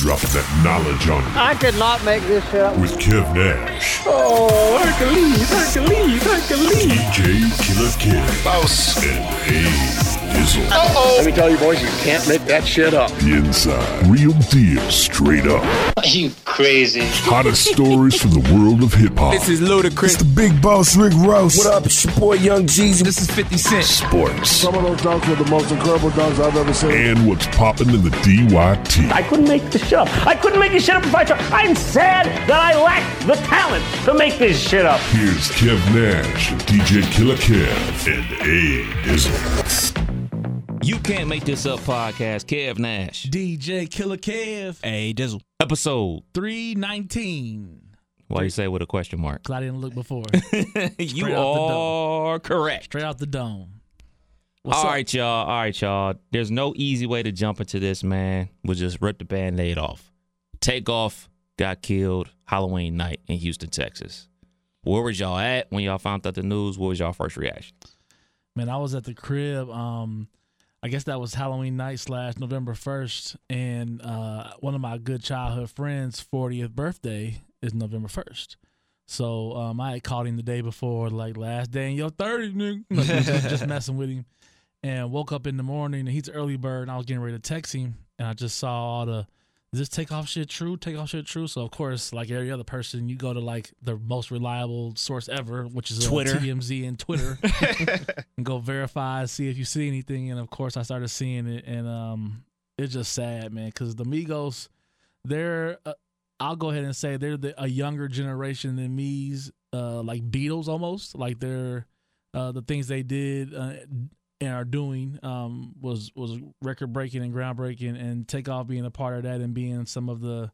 dropping that knowledge on you I could not make this shit up. with Kev Nash, Oh, Hercules, Hercules, Hercules. DJ Killer Kev, Boss. and A Dizzle. Let me tell you, boys, you can't make that shit up. The inside, real deal, straight up. Are you crazy? Hottest stories from the world of hip hop, This is Ludacris. It's the big boss Rick Ross. What up? It's your boy Young Jeezy. This is 50 Cent. sports, Some of those dunks were the most incredible dunks I've ever seen. and what's popping in the DYT. I couldn't make this shit up. I couldn't make this shit up if I tried. I'm sad that I lack the talent to make this shit up. Here's Kev Nash, DJ Killer Kev, and A Dizzle. You Can't Make This Up podcast, Kev Nash. DJ Killer Kev. Hey, Dizzle. Episode. 319. Why you say with a question mark? Cause I didn't look before. you out the are correct. Straight out the dome. All What's up? right, y'all. All right, y'all. There's no easy way to jump into this, man. We'll just rip the band-aid off. Takeoff got killed Halloween night in Houston, Texas. Where was y'all at when y'all found out the news? What was y'all first reaction? Man, I was at the crib. Um, I guess that was Halloween night slash November first, and uh, one of my good childhood friends' 40th birthday is November first. So um, I had called him the day before, like last day in your 30, nigga. Just, just messing with him, and woke up in the morning. And he's an early bird, and I was getting ready to text him, and I just saw all the. Is this takeoff shit true? Takeoff shit true? So of course, like every other person, you go to like the most reliable source ever, which is uh, Twitter. TMZ and Twitter and go verify, see if you see anything. And of course, I started seeing it, and um, it's just sad, man, because the Migos, they're, uh, I'll go ahead and say they're the, a younger generation than me's, uh, like Beatles almost. Like they're uh, the things they did uh, and are doing um, was was record breaking and groundbreaking, and Takeoff being a part of that and being some of the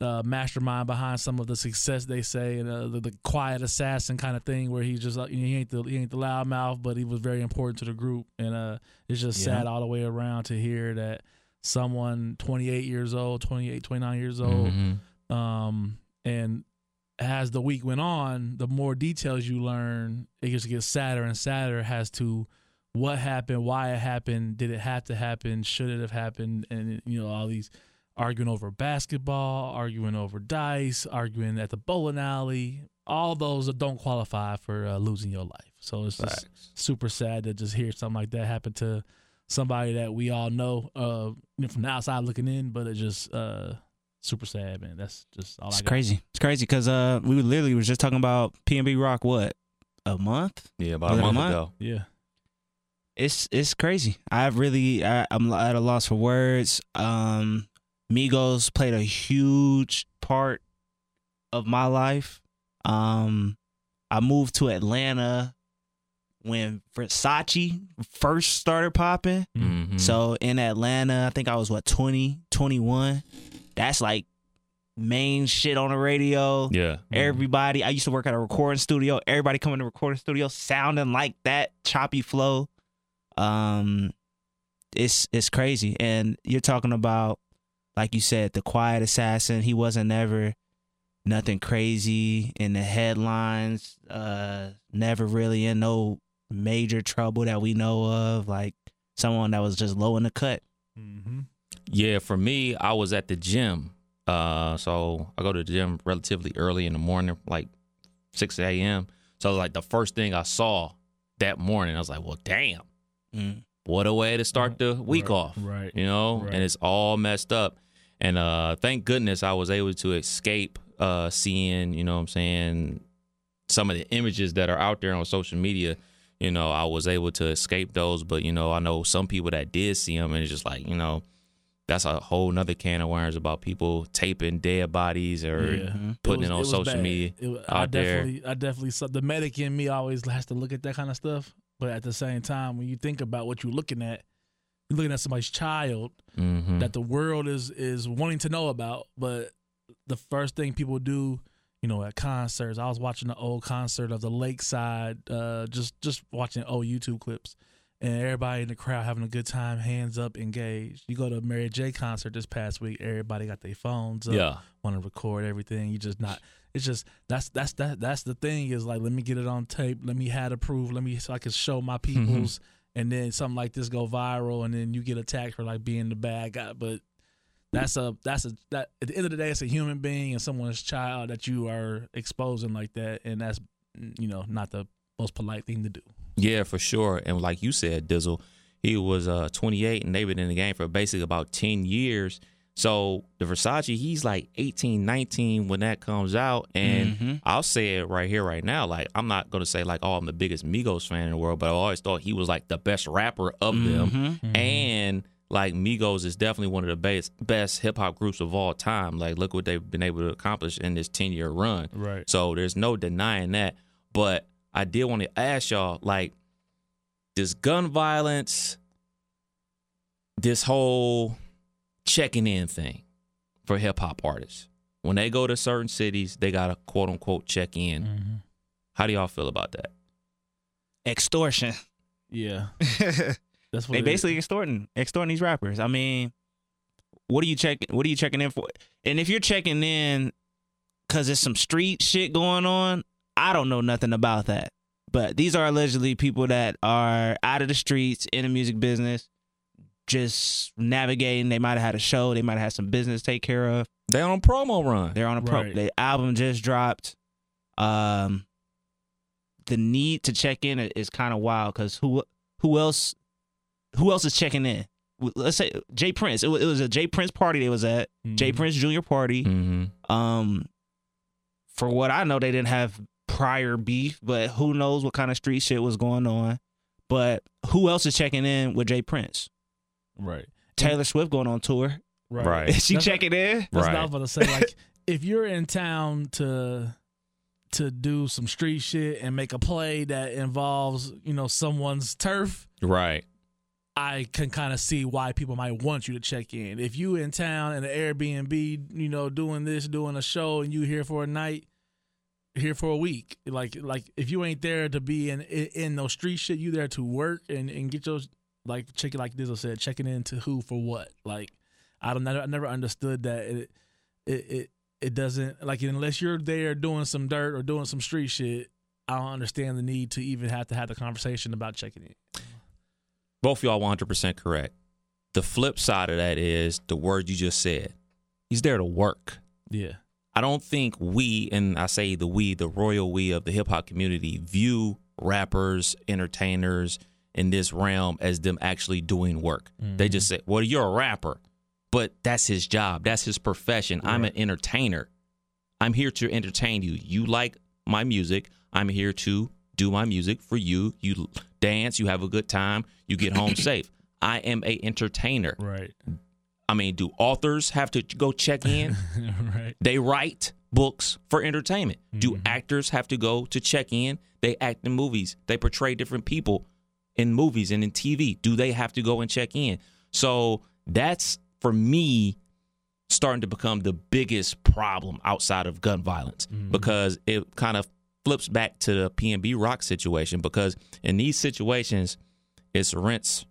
uh, mastermind behind some of the success they say and uh, the, the quiet assassin kind of thing where he's just like he ain't the he ain't the loud mouth but he was very important to the group and uh it's just Yeah. sad all the way around to hear that someone 28 years old 28 29 years old Mhm. um and as the week went on the more details you learn it just gets sadder and sadder Has to what happened why it happened did it have to happen should it have happened and you know all these arguing over basketball arguing over dice arguing at the bowling alley all those that don't qualify for uh, losing your life so it's just super sad to just hear something like that happen to somebody that we all know uh you know, from the outside looking in but it's just uh super sad man that's just all It's I got. crazy. It's crazy because uh, we literally was just talking about PNB Rock. What a month? Yeah, about Was a it a month month? ago. yeah It's it's crazy. I really I, I'm at a loss for words. Um, Migos played a huge part of my life. Um, I moved to Atlanta when Versace first started popping. Mhm. So in Atlanta, I think I was what 20, 21. That's like main shit on the radio. yeah. Everybody, I used to work at a recording studio. Everybody coming to recording studio sounding like that choppy flow. Um, it's it's crazy, and you're talking about, like you said, the quiet assassin. He wasn't ever nothing crazy in the headlines. Uh, never really in no major trouble that we know of. Like someone that was just low in the cut. mm-hmm. Yeah, for me, I was at the gym. Uh, so I go to the gym relatively early in the morning, like 6 a.m. So like the first thing I saw that morning, I was like, well, damn, Mm. what a way to start the week Right, off. right, You know, right. and it's all messed up. And uh, thank goodness I was able to escape uh, seeing, you know what I'm saying, some of the images that are out there on social media. You know, I was able to escape those, but you know, I know some people that did see them, and it's just like, you know, that's a whole nother can of worms about people taping dead bodies or Yeah. putting was- it on was social bad. media It wa- I out there. definitely, I definitely the medic in me always has to look at that kind of stuff. But at the same time, when you think about what you're looking at, you're looking at somebody's child hmm that the world is is wanting to know about. But the first thing people do, you know, at concerts, I was watching the old concert of the Lakeside, uh, just just watching old YouTube clips, and everybody in the crowd having a good time, hands up, engaged. You go to a Mary J concert this past week, everybody got their phones up Yeah. want to record everything. You just not. It's just that's that's that that's the thing is like let me get it on tape. Let me have it proof. Let me so I can show my peoples. and then something like this go viral, and then you get attacked for like being the bad guy. But that's a that's a that at the end of the day, it's a human being and someone's child that you are exposing like that, and that's you know not the most polite thing to do. Yeah, for sure. And like you said, Dizzle, he was uh 28 and they've been in the game for basically about 10 years. So the Versace, he's like 18, 19 when that comes out. And Mhm. I'll say it right here, right now. Like, I'm not going to say, like, oh, I'm the biggest Migos fan in the world, but I always thought he was like the best rapper of them. Mhm. And like Migos is definitely one of the best best hip hop groups of all time. Like, look what they've been able to accomplish in this 10 year run. Right. So there's no denying that. But I did want to ask y'all, like, this gun violence, this whole checking in thing for hip hop artists. When they go to certain cities, they gotta quote unquote check in. Mm-hmm. How do y'all feel about that? Extortion. Yeah, that's what they it is. basically extorting extorting these rappers. I mean, what are you checking? What are you checking in for? And if you're checking in because there's some street shit going on, I don't know nothing about that. But these are allegedly people that are out of the streets in the music business, just navigating. They might have had a show. They might have had some business to take care of. They're on a promo run. They're on a pro. Right. The album just dropped. Um, the need to check in is kind of wild because who who else who else is checking in? Let's say J Prince. It was, it was a J Prince party they was at. Jay Mhm. Prince Jr. party. Mm-hmm. Um, for what I know, they didn't have prior beef, but who knows what kind of street shit was going on. But who else is checking in with J Prince? Right, Taylor Swift going on tour. right. Right. Is she That's what- checking in? That's Right. what I was about to say. Like, if you're in town to to do some street shit and make a play that involves, you know, someone's turf, Right. I can kind of see why people might want you to check in. If you in town in an Airbnb, you know, doing this, doing a show, and you here for a night, here for a week, like like if you ain't there to be in in, in no street shit, you there to work and and get your like check it like Dizzle said, checking in to who for what. Like I don't I never understood that it it it, it doesn't like unless you're there doing some dirt or doing some street shit. I don't understand the need to even have to have the conversation about checking in. Both of y'all 100% correct. The flip side of that is the word you just said. He's there to work. Yeah. I don't think we, and I say the we, the royal we of the hip hop community, view rappers, entertainers in this realm as them actually doing work. They just say, well, you're a rapper, but that's his job, that's his profession. I'm an entertainer. I'm here to entertain you. You like my music. I'm here to do my music for you. You dance, you have a good time, you get home safe. I am a entertainer. Right. I mean, do authors have to go check in? right. They write books for entertainment. Do Mm-hmm. actors have to go to check in? They act in movies. They portray different people in movies and in TV. Do they have to go and check in? So that's for me starting to become the biggest problem outside of gun violence Mm-hmm. because it kind of flips back to the PNB Rock situation because in these situations it's rinse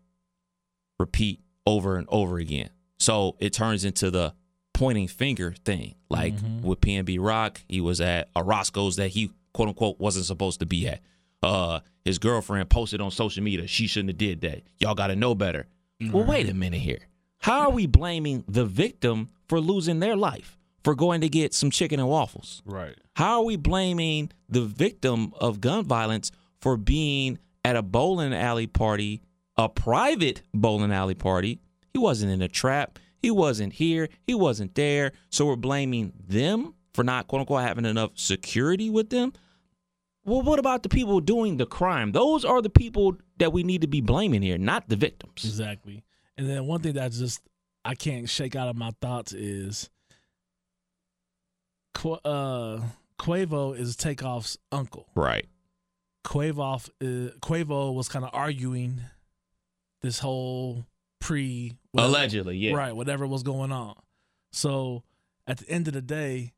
repeat over and over again. So it turns into the pointing finger thing. Like with PNB Rock, he was at a Roscoe's that he quote unquote wasn't supposed to be at. Uh his girlfriend posted on social media she shouldn't have did that. Y'all gotta know better. Well, wait a minute here. How are we blaming the victim for losing their life? For going to get some chicken and waffles? Right. How are we blaming the victim of gun violence for being at a bowling alley party, a private bowling alley party? He wasn't in a trap. He wasn't here. He wasn't there. So we're blaming them for not, quote unquote, having enough security with them. Well, what about the people doing the crime? Those are the people that we need to be blaming here, not the victims. Exactly. And then one thing that just I can't shake out of my thoughts is uh, Quavo is Takeoff's uncle. Right. Quavo, uh, Quavo was kind of arguing this whole pre Allegedly, yeah. right whatever was going on. So at the end of the day,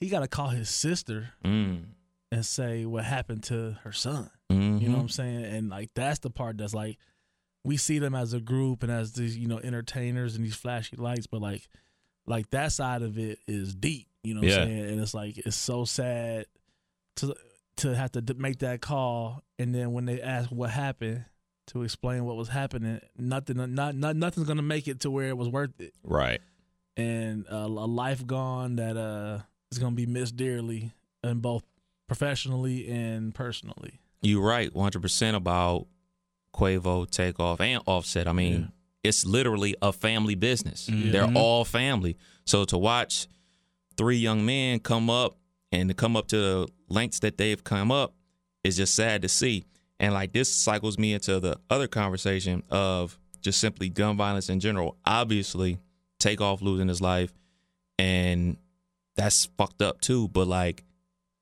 he got to call his sister Mm. And say what happened to her son. Mhm. You know what I'm saying? And like that's the part that's like we see them as a group and as these, you know, entertainers and these flashy lights, but like like that side of it is deep, you know what Yeah. I'm saying? And it's like it's so sad to to have to make that call and then when they ask what happened to explain what was happening, nothing not, not nothing's going to make it to where it was worth it. Right. and uh, a life gone that uh is gonna be missed dearly, in both professionally and personally. You're right, 100% about Quavo, Takeoff, and Offset. I mean, Yeah. it's literally a family business. Mhm. They're all family. So to watch three young men come up and to come up to the lengths that they've come up is just sad to see. And like this cycles me into the other conversation of just simply gun violence in general. Obviously, Takeoff losing his life, and that's fucked up too. But like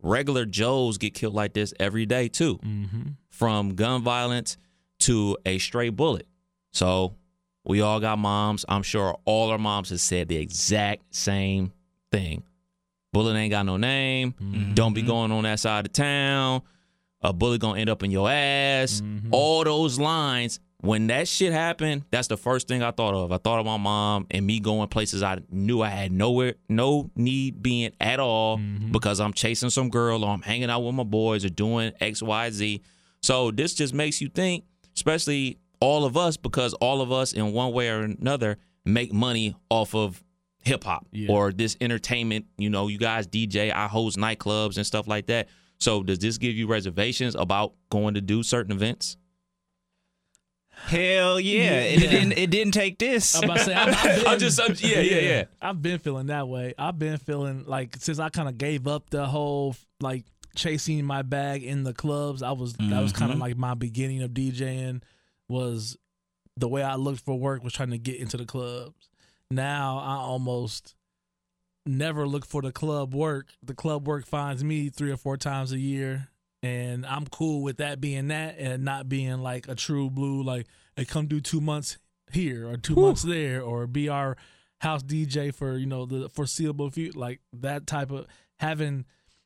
regular Joes get killed like this every day too Mm-hmm. from gun violence to a stray bullet. So we all got moms. I'm sure all our moms have said the exact same thing. Bullet ain't got no name. Mm-hmm. Don't be going on that side of town. A bullet gonna end up in your ass. Mhm. All those lines. When that shit happened, that's the first thing I thought of. I thought of my mom and me going places I knew I had nowhere, no need being at all Mhm. because I'm chasing some girl or I'm hanging out with my boys or doing X, Y, Z. So this just makes you think, especially all of us, because all of us in one way or another make money off of hip hop Yeah. or this entertainment. You know, you guys DJ, I host nightclubs and stuff like that. So does this give you reservations about going to do certain events? Hell yeah. Yeah. It, it didn't it didn't take this. I'm about to say, I've, I've been, I'm just- I'm- yeah, yeah, yeah. I've been feeling that way. I've been feeling like since I kind of gave up the whole like chasing my bag in the clubs. I was that was kind of Mhm. like my beginning of DJing. Was the way I looked for work was trying to get into the clubs. Now I almost never look for the club work. The club work finds me three or four times a year. And I'm cool with that being that and not being like a true blue, like, hey, come do two months here or two months there or be our house DJ for, you know, the foreseeable future. Like that type of having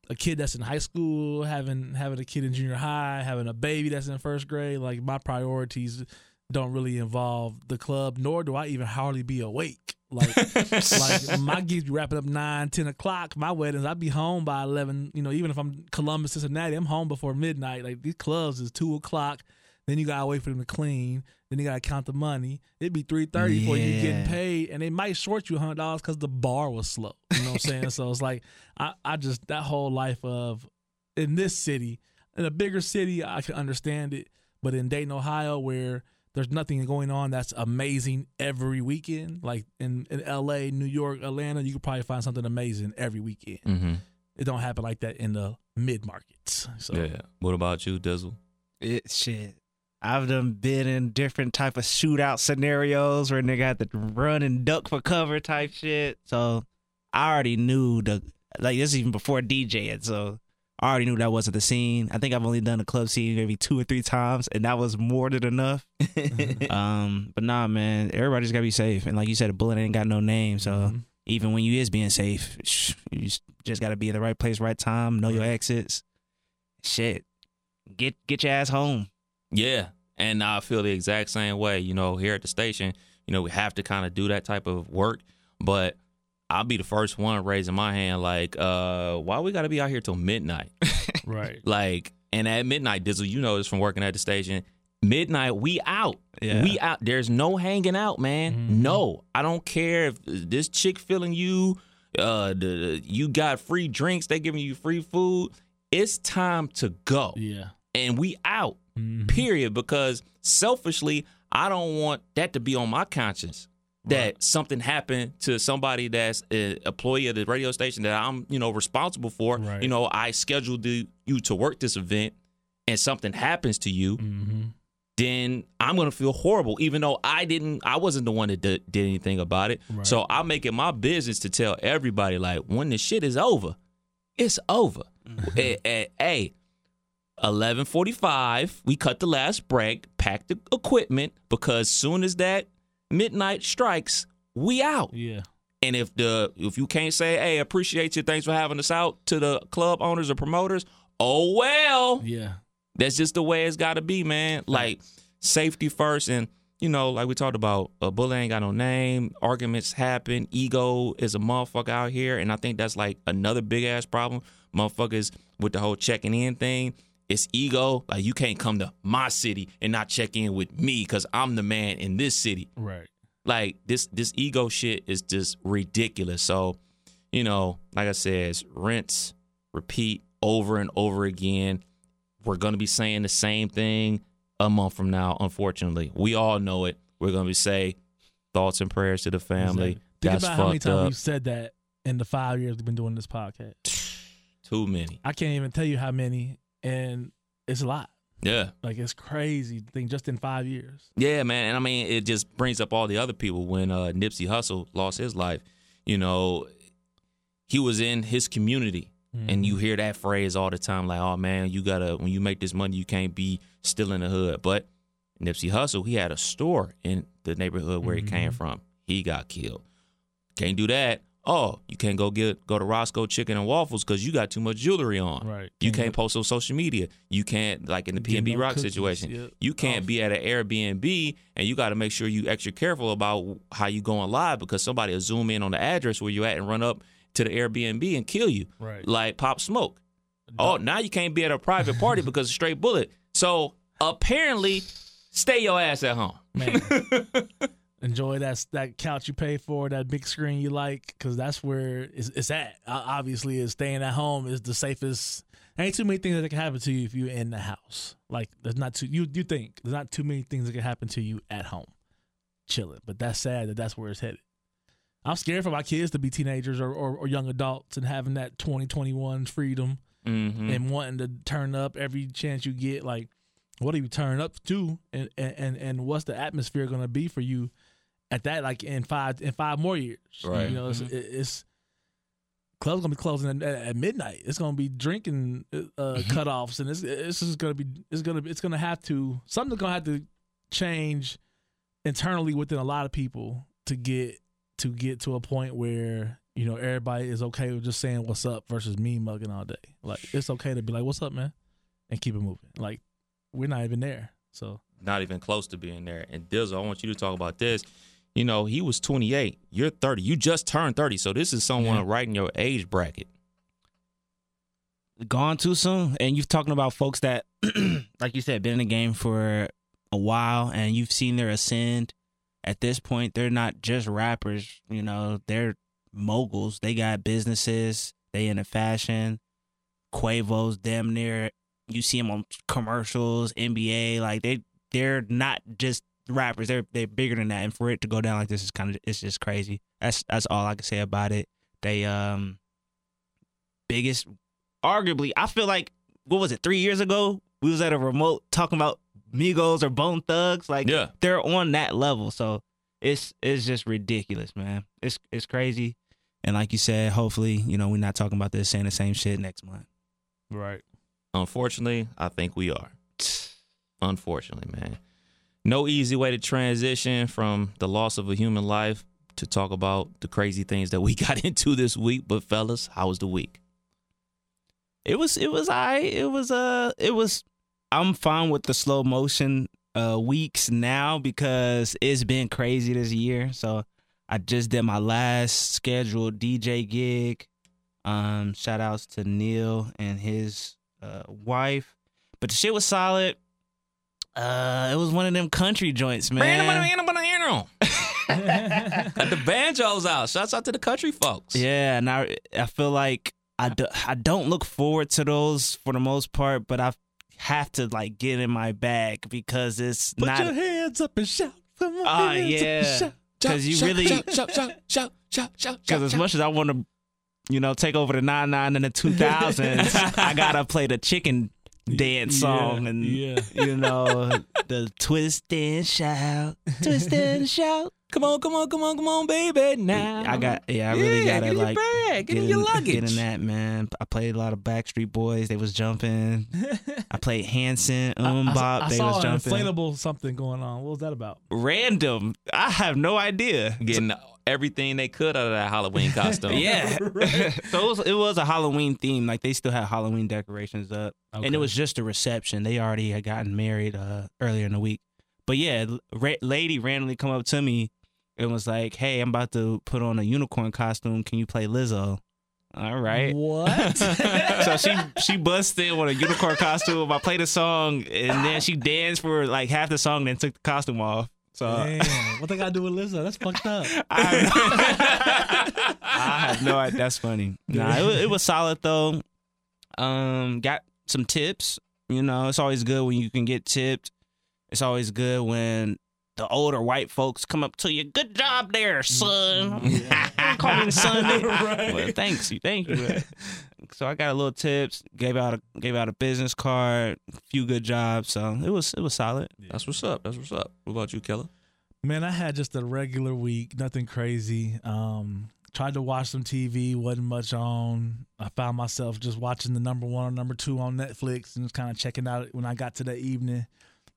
a kid that's in high school, having having a kid in junior high, having a baby that's in first grade, like my priorities don't really involve the club, nor do I even hardly be awake. Like, like my gigs be wrapping up nine, ten o'clock. My weddings, I'd be home by eleven. You know, even if I'm Columbus, Cincinnati, I'm home before midnight. Like these clubs is two o'clock. Then you gotta wait for them to clean. Then you gotta count the money. It'd be three thirty before you getting Yeah. paid, and they might short you hundred dollars because the bar was slow. You know what I'm saying? so it's like I, I just that whole life of in this city, in a bigger city, I can understand it. But in Dayton, Ohio, where there's nothing going on that's amazing every weekend, like in, in LA, New York, Atlanta, you could probably find something amazing every weekend. Mm-hmm. It don't happen like that in the mid markets. So Yeah. What about you, Dizzle? it, shit. I've done been in different type of shootout scenarios where nigga had to run and duck for cover type shit. So I already knew the like this is even before DJing. So I already knew that wasn't the scene. I think I've only done a club scene maybe two or three times, and that was more than enough. um, but nah, man, everybody's gotta be safe. And like you said, a bullet ain't got no name. So Mhm. even when you is being safe, sh- you just- just gotta be in the right place, right time, know your exits. Shit, get get your ass home. Yeah. And I feel the exact same way. You know, here at the station, you know, we have to kind of do that type of work. But I'll be the first one raising my hand, like, uh, why we got to be out here till midnight? right. like, and at midnight, Dizzle, you know this from working at the station. Midnight, we out. Yeah. We out. There's no hanging out, man. Mhm. No, I don't care if this chick feeling you. Uh, the, the- you got free drinks. They giving you free food. It's time to go, Yeah. and we out Mhm. period because selfishly i don't want that to be on my conscience that something happened to somebody that's an employee of the radio station that i'm you know responsible for Right. you know i scheduled the, you to work this event and something happens to you Mhm. then i'm gonna feel horrible even though i didn't i wasn't the one that did, did anything about it Right. so i make it my business to tell everybody like when the shit is over it's over Eh, eh, hey 11:45 we cut the last break pack the equipment because soon as that midnight strikes we out. Yeah. and if the if you can't say hey appreciate you. Thanks for having us out to the club owners or promoters oh well Yeah. that's just the way it's got to be man. Like safety first and you know like we talked about a bullet ain't got no name. Arguments happen. Ego is a motherfucker out here and i think that's like another big ass problem. Motherfuckers with the whole checking in thing it's ego like you can't come to my city and not check in with me because i'm the man in this city Right. Like this this ego shit is just ridiculous. So, you know, like I said, it's rinse, repeat over and over again. We're gonna be saying the same thing a month from now, unfortunately. We all know it. We're gonna be say thoughts and prayers to the family. Exactly. Think That's about how many times we've said that in the five years we've been doing this podcast. Too many. I can't even tell you how many, and it's a lot. Yeah. Like it's crazy. to think just in five years. Yeah, man. And I mean, it just brings up all the other people when uh, Nipsey Hussle lost his life. You know, he was in his community. And you hear that phrase all the time, like, oh man, you gotta, when you make this money, you can't be still in the hood. But Nipsey Hussle, he had a store in the neighborhood where he came from. He got killed. Can't do that. Oh, you can't go get go to Roscoe Chicken and Waffles because you got too much jewelry on. Right. You Can't can't post on social media. You can't like in the Get PNB no Rock cookies, situation. yep. You can't Off. be at an Airbnb and you got to make sure you extra careful about how you going live because somebody will zoom in on the address where you at and run up to the Airbnb and kill you. Right. Like Pop Smoke. Oh, now you can't be at a private party because of straight bullet. So apparently, stay your ass at home. Man, enjoy that that couch you pay for, that big screen you like, because that's where it's, it's at. Obviously, is staying at home is the safest. Ain't too many things that can happen to you if you're in the house. Like there's not too you you think there's not too many things that can happen to you at home, chilling. But that's sad that that's where it's headed. I'm scared for my kids to be teenagers or, or, or young adults and having that 2021 freedom Mm-hmm. and wanting to turn up every chance you get. Like, what are you turn up to, and and and what's the atmosphere going to be for you at that? Like in five in five more years, Right. You know, it's, mm-hmm. it's clubs gonna be closing at, at midnight. It's gonna be drinking uh, uh mm-hmm. cutoffs, and it's it's just gonna be it's gonna be it's gonna have to something's gonna have to change internally within a lot of people to get to get to a point where you know everybody is okay with just saying what's up versus me mugging all day. Like it's okay to be like what's up, man, and keep it moving. Like we're not even there. So Not even close to being there. And Dizzle, I want you to talk about this. You know, he was 28. You're 30. You just turned 30. So this is someone Yeah. right in your age bracket. gone too soon. And you're talking about folks that, like you said, been in the game for a while, and you've seen their ascend. At this point, they're not just rappers. You know, they're moguls. They got businesses. They into fashion. Quavo's damn near. You see them on commercials, NBA. Like they, they're not just rappers. They're they're bigger than that. And for it to go down like this is kind of it's just crazy. That's that's all I can say about it. They um biggest arguably, I feel like what was it three years ago? We was at a remote talking about Migos or Bone Thugs. Like Yeah. they're on that level. So it's it's just ridiculous, man. It's it's crazy. And like you said, hopefully, you know, we're not talking about this saying the same shit next month. right, Unfortunately, I think we are. Unfortunately, man. No easy way to transition from the loss of a human life to talk about the crazy things that we got into this week. But fellas, how was the week? It was it was I it was uh it was I'm fine with the slow motion uh weeks now because it's been crazy this year. So I just did my last scheduled DJ gig. Um shout outs to Neil and his uh wife. But the shit was solid. Uh it was one of them country joints, man. Got the banjos out. Shouts out to the country folks. Yeah, and I I feel like I, do, I don't look forward to those for the most part, but I have to like get in my bag because it's put not your hands up and shout. Put up and yeah. shout. because you really shout, shout, shout, shout, shout, shout, because as much as I want to, you know, take over the nine nine and the two thousands, I gotta play the chicken dance song Yeah, and yeah. you know the twist and shout, twist and shout. Come on, come on, come on, come on, baby. Now I got yeah, I really Yeah, gotta get in your like bag, get in your luggage. Get in that man. I played a lot of Backstreet Boys. They was jumping. I played Hanson, Um I- Bop. I They saw was an jumping. inflatable something going on. What was that about? Random. I have no idea. getting everything they could out of that Halloween costume. Yeah. so it was, it was a Halloween theme. Like they still had Halloween decorations up, and it was just a reception. They already had gotten married uh, earlier in the week. But yeah, ra- lady randomly come up to me and was like, "Hey, I'm about to put on a unicorn costume. Can you play Lizzo?" All right. What? so she she busted in with a unicorn costume. I played a song and then she danced for like half the song, then took the costume off. So Damn, what they got to do with Lizzo? That's fucked up. I, I have no idea. That's funny. Nah, it, was- it was solid though. Um, got some tips. You know, it's always good when you can get tipped. It's always good when the older white folks come up to you. Good job there, son. Call me son. Well, thanks you, thank you. So I got a little tips. Gave out a gave out a business card. A few good jobs. So it was it was solid. That's what's up. That's what's up. What about you, Killer? Man, I had just a regular week, nothing crazy. Um, tried to watch some TV, wasn't much on. I found myself just watching the number one or number two on Netflix and just kind of checking out when I got to the evening.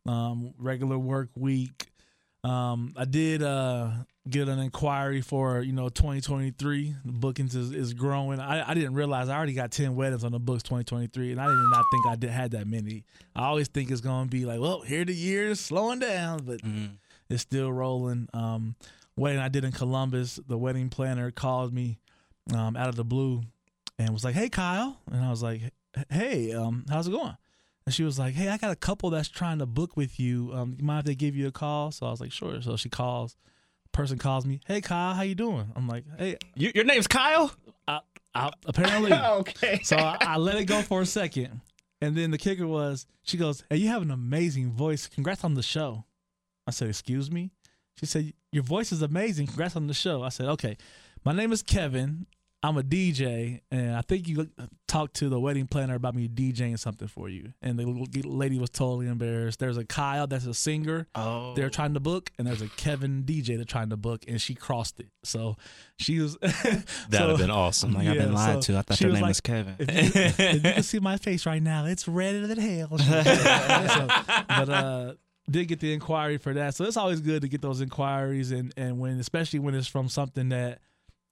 Um, regular work week. Um, I did uh, get an inquiry for you know 2023. The bookings is, is growing. I, I didn't realize I already got 10 weddings on the books 2023, and I did not think I did had that many. I always think it's gonna be like, well, here the years slowing down, but it's still rolling. Um, wedding I did in Columbus, the wedding planner called me um, out of the blue and was like, "Hey, Kyle," and I was like, "Hey, um, how's it going?" And she was like, "Hey, I got a couple that's trying to book with you. Um, you mind if they give you a call?" So I was like, "Sure." So she calls. Person calls me, "Hey, Kyle, how you doing?" I'm like, "Hey, You, your name's Kyle. I, I, apparently." okay. So I, I let it go for a second. And then the kicker was, she goes, Hey, you have an amazing voice. Congrats on the show. I said, Excuse me? She said, Your voice is amazing. Congrats on the show. I said, Okay. My name is Kevin. I'm a DJ, and I think you talked to the wedding planner about me DJing something for you. And the lady was totally embarrassed. There's a Kyle that's a singer Oh, they're trying to book, and there's a Kevin DJ they're trying to book, and she crossed it. So she was. That'd so- have been awesome. like I've been yeah, lied so to. I thought she your was name like, was Kevin. if you, if you can see my face right now, it's redder than hell. So, but uh, did get the inquiry for that, so it's always good to get those inquiries, and and when especially when it's from something that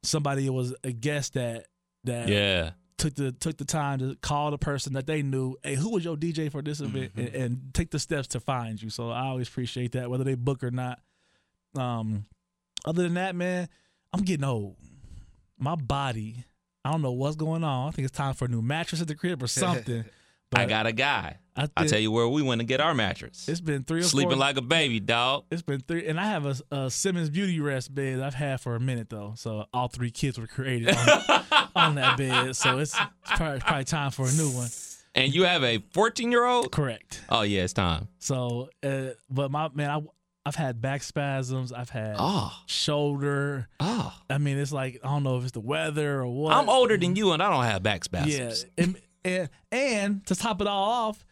somebody was a guest that that Yeah. took the took the time to call the person that they knew. Hey, who was your DJ for this event, and, and take the steps to find you. So I always appreciate that, whether they book or not. Um, other than that, man, I'm getting old. My body, I don't know what's going on. I think it's time for a new mattress at the crib or something. I got a guy. I I'll tell you where we went to get our mattress. it's been three or Sleeping four. like a baby, dog. it's been three, and I have a, a Simmons Beautyrest bed I've had for a minute though. So all three kids were created on, on that bed. So it's, it's probably, probably time for a new one. And you have a 14 year old? Correct. Oh, yeah, it's time. So, uh, but my man, I, I've had back spasms. I've had Oh, shoulder. oh. I mean, it's like I don't know if it's the weather or what. I'm older than you and I don't have back spasms. Yeah, spasms. And, and to top it all off,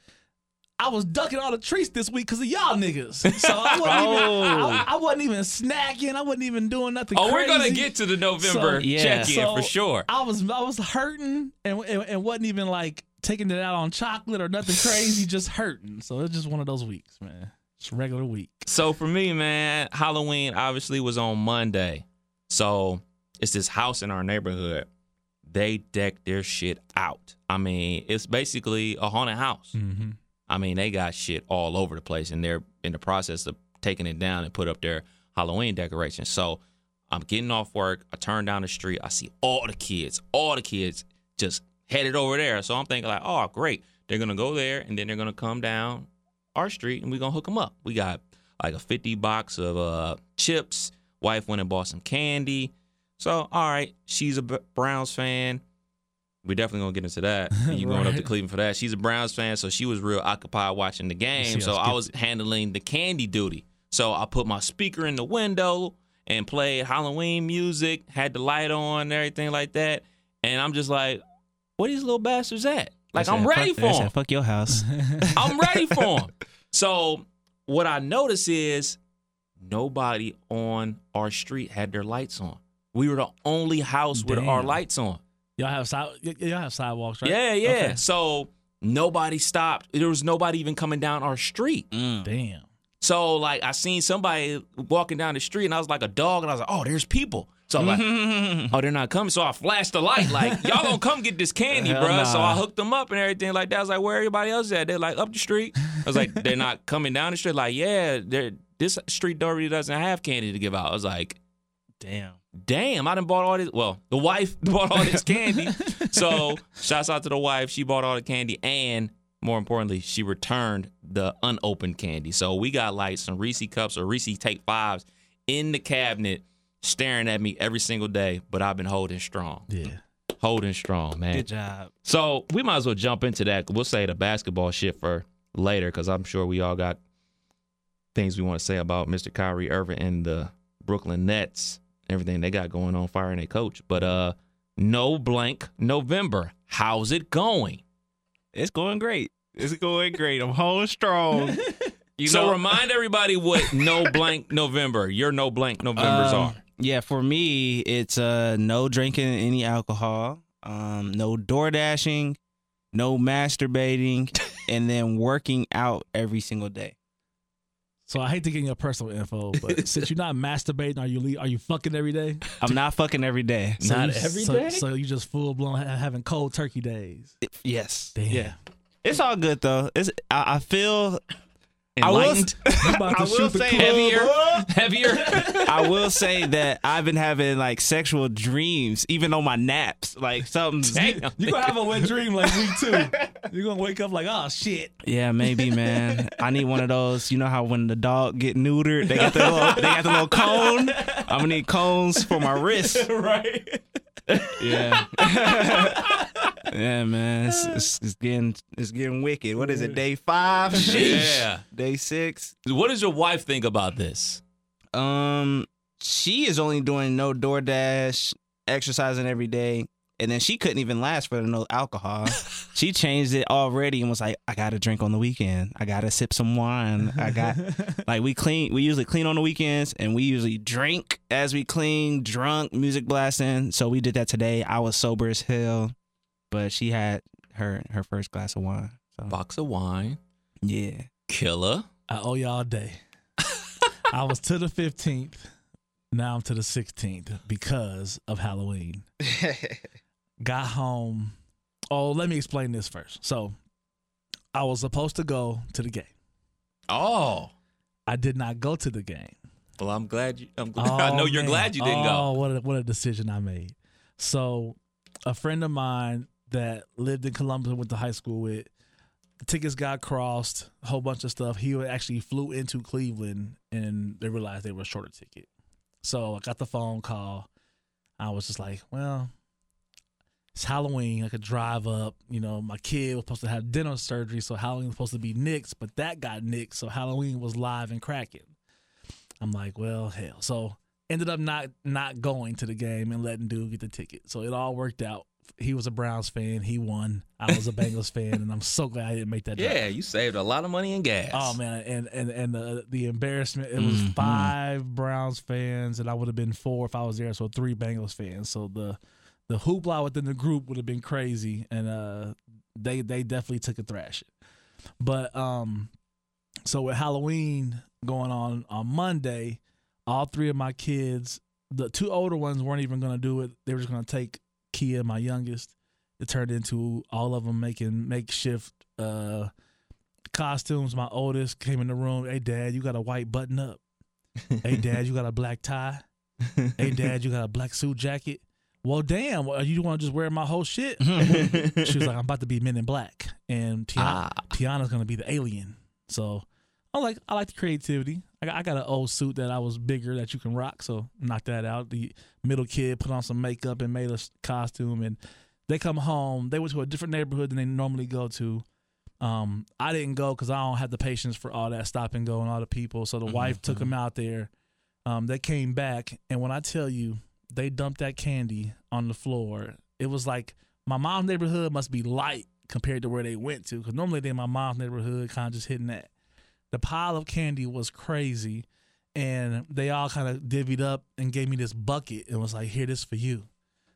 I was ducking all the treats this week because of y'all niggas. So I wasn't Oh. even I, oh. I wasn't even snacking. I wasn't even doing nothing. Oh, we're going to get to the November So- Yeah. check in So, for sure. I was I was hurting and, and and wasn't even like taking it out on chocolate or nothing crazy, just hurting. So it's just one of those weeks, man. Just a regular week. So for me, man, Halloween obviously was on Monday. So it's this house in our neighborhood. They decked their shit out. I mean, it's basically a haunted house. Mm-hmm. I mean, they got shit all over the place, and they're in the process of taking it down and put up their Halloween decorations. So I'm getting off work. I turn down the street. I see all the kids, all the kids just headed over there. So I'm thinking like, oh, great. They're gonna go there, and then they're gonna come down our street, and we're gonna hook them up. We got like a 50 box of uh, chips. Wife went and bought some candy. So all right, she's a Browns fan. We're definitely gonna get into that. You going up to Cleveland for that? She's a Browns fan, so she was real occupied watching the game. So I was handling the candy duty. So I put my speaker in the window and played Halloween music, had the light on, and everything like that. And I'm just like, where these little bastards at? Like They I'm ready fuck, for them. said, Fuck your house. I'm ready for them. So what I notice is nobody on our street had their lights on. We were the only house with our lights on. Y'all have side, y'all have sidewalks, right? Yeah, yeah. Okay. So nobody stopped. There was nobody even coming down our street. Mm. Damn. So like I seen somebody walking down the street and I was like a dog and I was like, oh, there's people. So I'm like, oh, they're not coming. So I flashed the light like, y'all gonna come get this candy, Hell bruh. So. I hooked them up and everything like that. I was like, where everybody else at? They're like up the street. I was like, they're not coming down the street. Like, yeah, this street already doesn't have candy to give out. I was like, Damn. damn, I done bought all this. Well, the wife bought all this candy. so shouts out to the wife. She bought all the candy and more importantly, she returned the unopened candy. So we got like some Reese cups or Reese take fives in the cabinet, staring at me every single day. But I've been holding strong, Yeah. holding strong, man. Good job. So we might as well jump into that. We'll say the basketball shit for later because I'm sure we all got things we want to say about Mr. Kyrie Irving and the Brooklyn Nets, everything they got going on, firing their coach. But uh, no blank November. How's it going? It's going great. It's going great. I'm holding strong. You so know- remind everybody what no blank November, your no blank Novembers Um, are. Yeah, for me, it's uh no drinking any alcohol, um, no door dashing, no masturbating, and then working out every single day. So I hate to get your personal info, but since you're not masturbating, are you are you fucking every day? I'm not fucking every day. So Not you, every so, day? So you just full blown having cold turkey days. Yes. Damn. Yeah. It's all good though. It's I, I feel I will, Enlightened, You about to I will say heavier, up? heavier. I will say that I've been having like sexual dreams, even on my naps. Like something's Damn. You gonna have a wet dream like week two. You're gonna wake up like, oh shit. Yeah, maybe, man. I need one of those. You know how when the dog get neutered, they got the little, they got the little cone. I'm gonna need cones for my wrist. right. Yeah, yeah, man. It's, it's, it's getting it's getting wicked. What is it? Day five? Sheesh. Yeah. Day six. What does your wife think about this? Um, she is only doing no DoorDash, exercising every day, and then she couldn't even last for the no alcohol. she changed it already and was like, "I got to drink on the weekend. I got to sip some wine. I got like we clean. We usually clean on the weekends, and we usually drink as we clean, drunk, music blasting. So we did that today. I was sober as hell, but she had her her first glass of wine. So Box of wine, yeah, killer. I owe y'all a day. I was to the 15th. Now I'm to the 16th because of Halloween. Got home. Oh, let me explain this first. So, I was supposed to go to the game. Oh, I did not go to the game. well, I'm glad you. I'm glad, I know Oh, you're man. glad you didn't oh, go. Oh, what a, what a decision I made. So, a friend of mine that lived in Columbus, went to high school with, the tickets got crossed, a whole bunch of stuff. He actually flew into Cleveland, and they realized they were a shorter ticket. So I got the phone call. I was just like, well, it's Halloween. I could drive up. You know, my kid was supposed to have dental surgery, so Halloween was supposed to be nixed, but that got nixed. So Halloween was live and cracking. I'm like, well, hell. So ended up not not going to the game and letting dude get the ticket. So it all worked out. He was a Browns fan. He won. I was a Bengals fan, and I'm so glad I didn't make that. drive. Yeah, you saved a lot of money in gas. Oh man, and and and the the embarrassment. It was Mhm. five Browns fans, and I would have been four if I was there. So three Bengals fans. So the the hoopla within the group would have been crazy, and uh, they they definitely took a thrashing. But um, so with Halloween going on on Monday, all three of my kids, the two older ones weren't even going to do it. They were just going to take Kia, my youngest. It turned into all of them making makeshift uh, costumes. My oldest came in the room. Hey, Dad, you got a white button up. hey, Dad, you got a black tie. Hey, Dad, you got a black suit jacket. Well, damn, well, you want to just wear my whole shit? she was like, I'm about to be Men in Black, and Tiana, Ah. Tiana's gonna be the alien. So I like I like the creativity. I got, I got an old suit that I was bigger that you can rock. So knock that out. The middle kid put on some makeup and made a costume, and they come home. They went to a different neighborhood than they normally go to. Um, I didn't go because I don't have the patience for all that stop and go and all the people. So the wife took them out there. Um, they came back, and when I tell you they dumped that candy on the floor, it was like my mom's neighborhood must be light compared to where they went to. Because normally they in my mom's neighborhood, kind of just hitting that. The pile of candy was crazy, and they all kind of divvied up and gave me this bucket and was like, "Here, this for you."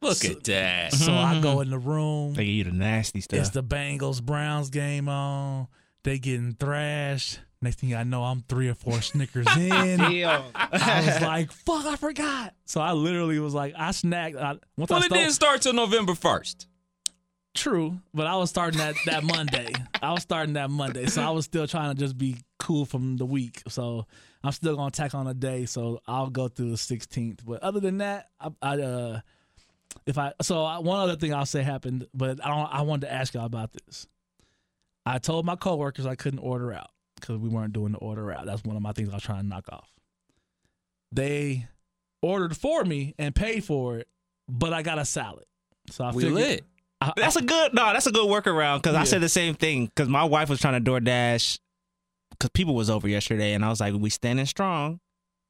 Look So- at that. So I go in the room. They give you the nasty stuff. It's the Bengals Browns game on. They getting thrashed. Next thing I know, I'm three or four Snickers in. I was like, "Fuck, I forgot." So I literally was like, I snacked. I, once Well, I it didn't start till November first. True, but I was starting that that Monday. I was starting that Monday, so I was still trying to just be cool from the week. So I'm still gonna tack on a day. So I'll go through the 16th. But other than that, I, I uh, if I so I, one other thing I'll say happened, but I don't. I wanted to ask y'all about this. I told my coworkers I couldn't order out. Because we weren't doing the order out. That's one of my things I was trying to knock off. They ordered for me and paid for it, but I got a salad. So I We figured, lit. I, That's a good no. That's a good workaround because I said the same thing because my wife was trying to DoorDash because people was over yesterday and I was like, we standing strong.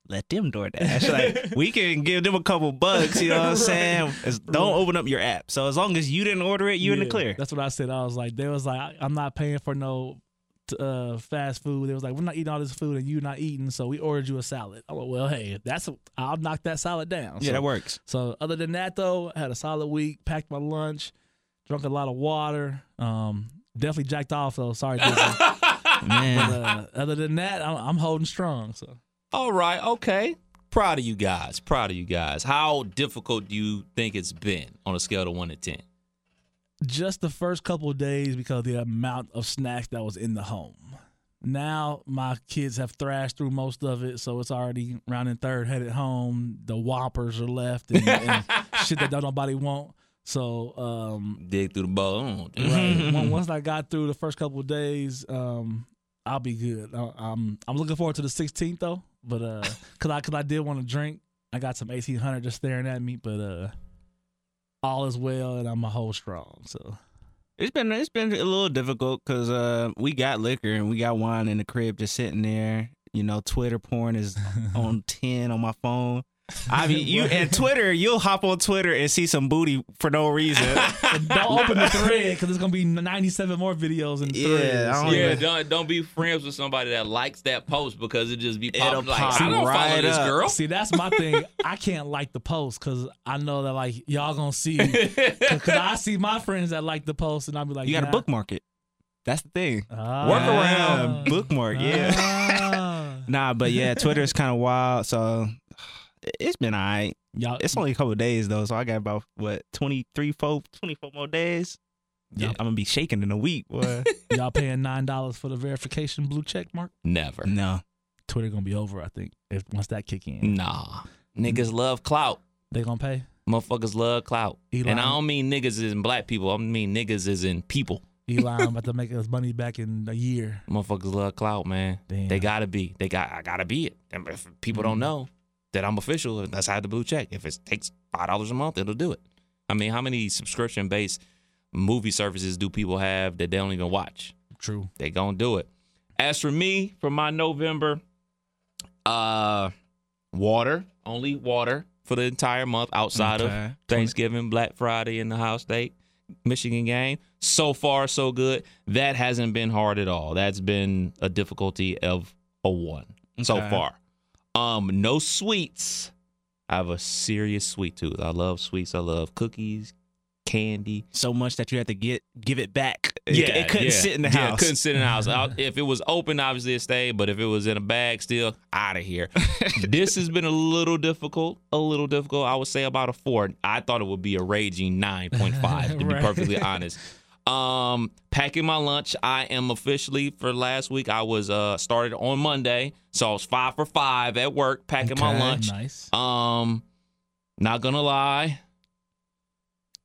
Let them DoorDash. like we can give them a couple bucks. You know what I'm saying? It's- don't open up your app. So as long as you didn't order it, you in the clear. That's what I said. I was like, they was like, I- I'm not paying for no uh, fast food. They was like, we're not eating all this food and you're not eating, so we ordered you a salad. I'm like, well, hey, that's a, I'll knock that salad down. Yeah, so, that works. So other than that, though, I had a solid week. Packed my lunch, drunk a lot of water. Um, definitely jacked off though. Sorry, but uh, other than that, I'm, I'm holding strong. So All right, okay. Proud of you guys. Proud of you guys. How difficult do you think it's been on a scale of one to ten? Just the first couple of days because the amount of snacks that was in the home. Now my kids have thrashed through most of it, so it's already round and third headed home. The whoppers are left and, and shit that don't nobody want. So um, Dig through the bone. right, Once- I got through the first couple of days, um, I'll be good. I, I'm I'm looking forward to the 16th though, but uh, cause I cause I did want to drink. I got some 1800 just staring at me, but uh, all is well and I'm a whole strong. So. it's been it's been a little difficult because uh, we got liquor and we got wine in the crib just sitting there. You know, Twitter porn is on ten on my phone. I mean, you and Twitter, you'll hop on Twitter and see some booty for no reason. Don't open the thread because there's gonna be 97 more videos in Yeah, threads. I don't Yeah, even- don't don't be friends with somebody that likes that post because it just be It'll popping like pop I don't follow this up. girl. See, that's my thing. I can't like the post because I know that like y'all gonna see. Because I see my friends that like the post, and I'll be like, you got to yeah. bookmark it. That's the thing. Ah. Workaround, bookmark. Yeah. Ah. Nah, but yeah, Twitter is kind of wild. So it's been all right. y'all, It's only a couple of days though, so I got about what 23, 4, 24 more days. Yeah. I'm gonna be shaking in a week. Boy. y'all paying nine dollars for the verification blue check mark. Never. no, Twitter gonna be over. I think if once that kick in, Nah. Niggas love clout. they gonna pay. Motherfuckers love clout. Elon- And I don't mean niggas is in black people. I mean niggas is in people. Elon about to make us money back in a year. Motherfuckers love clout, man. Damn. They gotta be. They got. I gotta be it. If people Mm-hmm. don't know that I'm official, that's how the blue check. If it takes five dollars a month, it'll do it. I mean, how many subscription based movie services do people have that they don't even watch? True. They gonna do it. As for me, for my November, uh, water only water for the entire month outside Okay. of Thanksgiving, Black Friday, and the house State Michigan game. So far, so good. That hasn't been hard at all. That's been a difficulty of a one so far. Um, no sweets. I have a serious sweet tooth. I love sweets. I love cookies, candy. so much that you have to get give it back. It, it couldn't yeah. sit in the Yeah, house. it couldn't sit in the house. I- if it was open, obviously it stayed. But if it was in a bag, still out of here. this has been a little difficult. A little difficult. I would say about a four. I thought it would be a raging nine point five. to be perfectly honest. Um, packing my lunch. I am officially for last week. I was uh started on Monday, so I was five for five at work packing my lunch. Nice. Um, not gonna lie.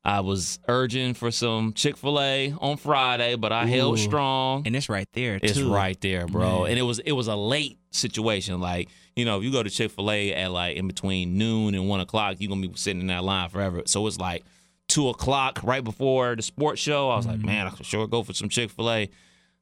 I was urging for some Chick Fil A on Friday, but I held strong. and it's right there. It's right there, bro. Man. And it was it was a late situation. Like you know, if you go to Chick Fil A at like in between noon and one o'clock, you're gonna be sitting in that line forever. So it's like two o'clock right before the sports show. I was like, man, I could sure go for some Chick Fil A.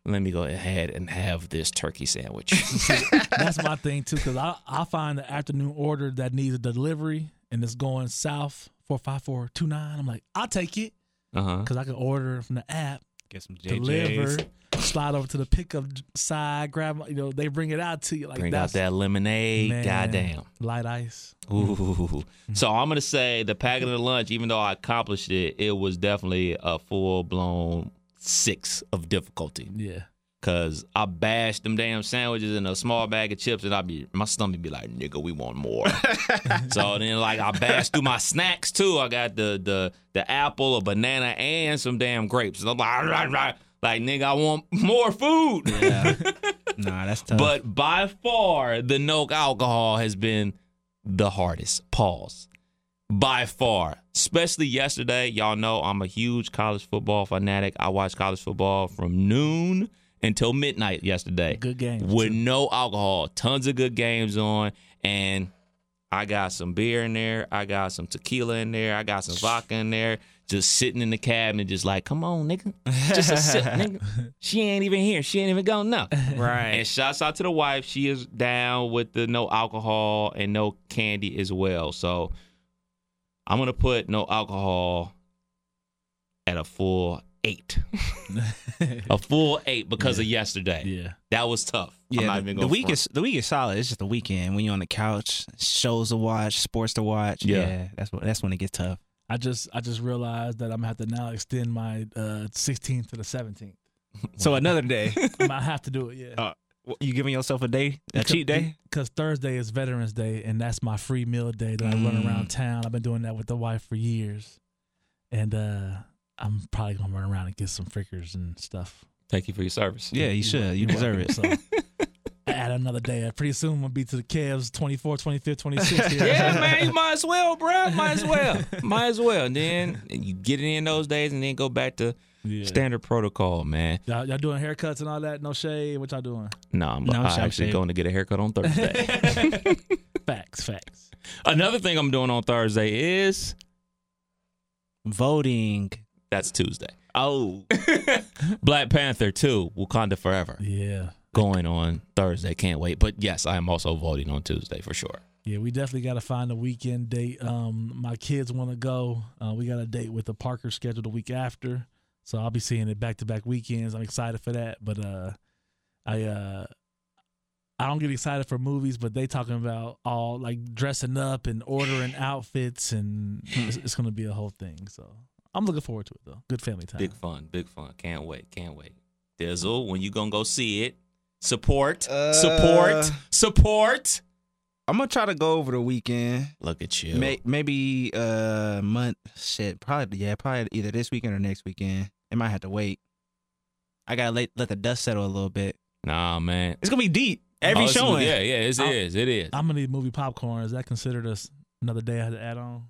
Let me go ahead and have this turkey sandwich. That's my thing too, because I I find the afternoon order that needs a delivery and it's going south four five four two nine. I'm like, I'll take it uh huh. because I can order from the app, Get some deliver, JJ's. Slide over to the pickup side, grab. You know, they bring it out to you like Bring out that lemonade. man, Goddamn. light ice. Ooh. So I'm gonna say the packing of the lunch, even though I accomplished it, it was definitely a full blown six of difficulty. Yeah, Cause I bashed them damn sandwiches in a small bag of chips, and I be my stomach be like, "Nigga, we want more." so then, like, I bashed through my snacks too. I got the the the apple, a banana, and some damn grapes. And I'm like, "Rah, rah, rah." Like, nigga, I want more food. Yeah. nah, that's tough. But by far, the no alcohol has been the hardest. Pause. By far, especially yesterday. Y'all know I'm a huge college football fanatic. I watch college football from noon until midnight yesterday. Good games, with too. no alcohol. Tons of good games on, and I got some beer in there. I got some tequila in there. I got some vodka in there. Just sitting in the cabinet, just like, come on, nigga, just a sip, nigga. She ain't even here. She ain't even gonna know. Right. And shouts out to the wife. She is down with the no alcohol and no candy as well. So I'm gonna put no alcohol at a full eight. a full eight because of yesterday. Yeah. That was tough. Yeah, the, the week front. is the week is solid. It's just the weekend when you're on the couch, shows to watch, sports to watch. Yeah. Yeah, that's what that's when it gets tough. I just I just realized that I'm gonna have to now extend my uh, 16th to the 17th. So another day, I might have to do it. Yeah. Uh, you giving yourself a day, a cheat day? Because Thursday is Veterans Day, and that's my free meal day that I run Mm. around town. I've been doing that with the wife for years, and uh, I'm probably gonna run around and get some frickers and stuff. Thank you for your service. Yeah, you should. You deserve it. So add another day. I pretty soon I'm gonna be to the Cavs 24, 25, 26. here. Yeah, man, you might as well, bro. Might as well. Might as well. And then you get it in those days and then go back to Yeah. standard protocol, man. Y'all, y'all doing haircuts and all that? No shade. What y'all doing? No, I'm, No, I'm actually shave. going to get a haircut on Thursday. Facts, facts. Another thing I'm doing on Thursday is Voting. that's Tuesday. Oh, Black Panther 2, Wakanda Forever, Yeah. Going on Thursday. Can't wait. But yes, I am also voting on Tuesday for sure. Yeah, we definitely got to find a weekend date. Um, my kids want to go. Uh, we got a date with the Parker scheduled the week after, so I'll be seeing it back to back weekends. I'm excited for that. But uh, I uh, I don't get excited for movies, but they talking about all like dressing up and ordering outfits, and it's, it's gonna be a whole thing. So I'm looking forward to it though. Good family time. Big fun, big fun. Can't wait, can't wait. Dizzle, when you gonna go see it? Support, Uh, support, support. I'm gonna try to go over the weekend. Look at you. May, maybe uh month shit. Probably yeah. Probably either this weekend or next weekend. It might have to wait. I gotta let let the dust settle a little bit. Nah, man. It's gonna be deep. Every Oh, showing. Yeah, yeah, it is. It is. It is. I'm gonna need movie popcorn. Is that considered as another day I had to add on?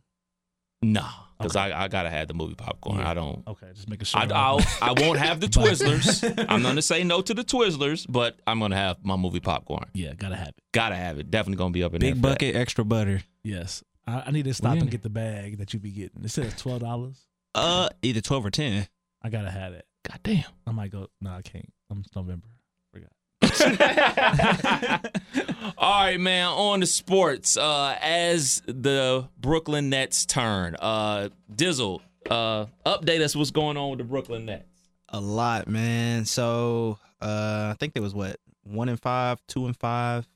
Nah, because Okay. I, I gotta have the movie popcorn. Yeah. I don't. Okay, just making sure. I, I'll, I won't have the Twizzlers. I'm gonna say no to the Twizzlers, but I'm gonna have my movie popcorn. yeah, gotta have it. Gotta have it. Definitely gonna be up in there Big for that. bucket, extra butter. Yes. I, I need to stop Yeah. and get the bag that you be getting. It says twelve dollars. Uh, either twelve or ten. I gotta have it. God damn. I might go. No, I can't. I'm it's November. All right, man. On to sports. Uh, as the Brooklyn Nets turn, uh, Dizzle, uh, update us what's going on with the Brooklyn Nets. A lot, man. So uh, I think there was what one and five, two and five.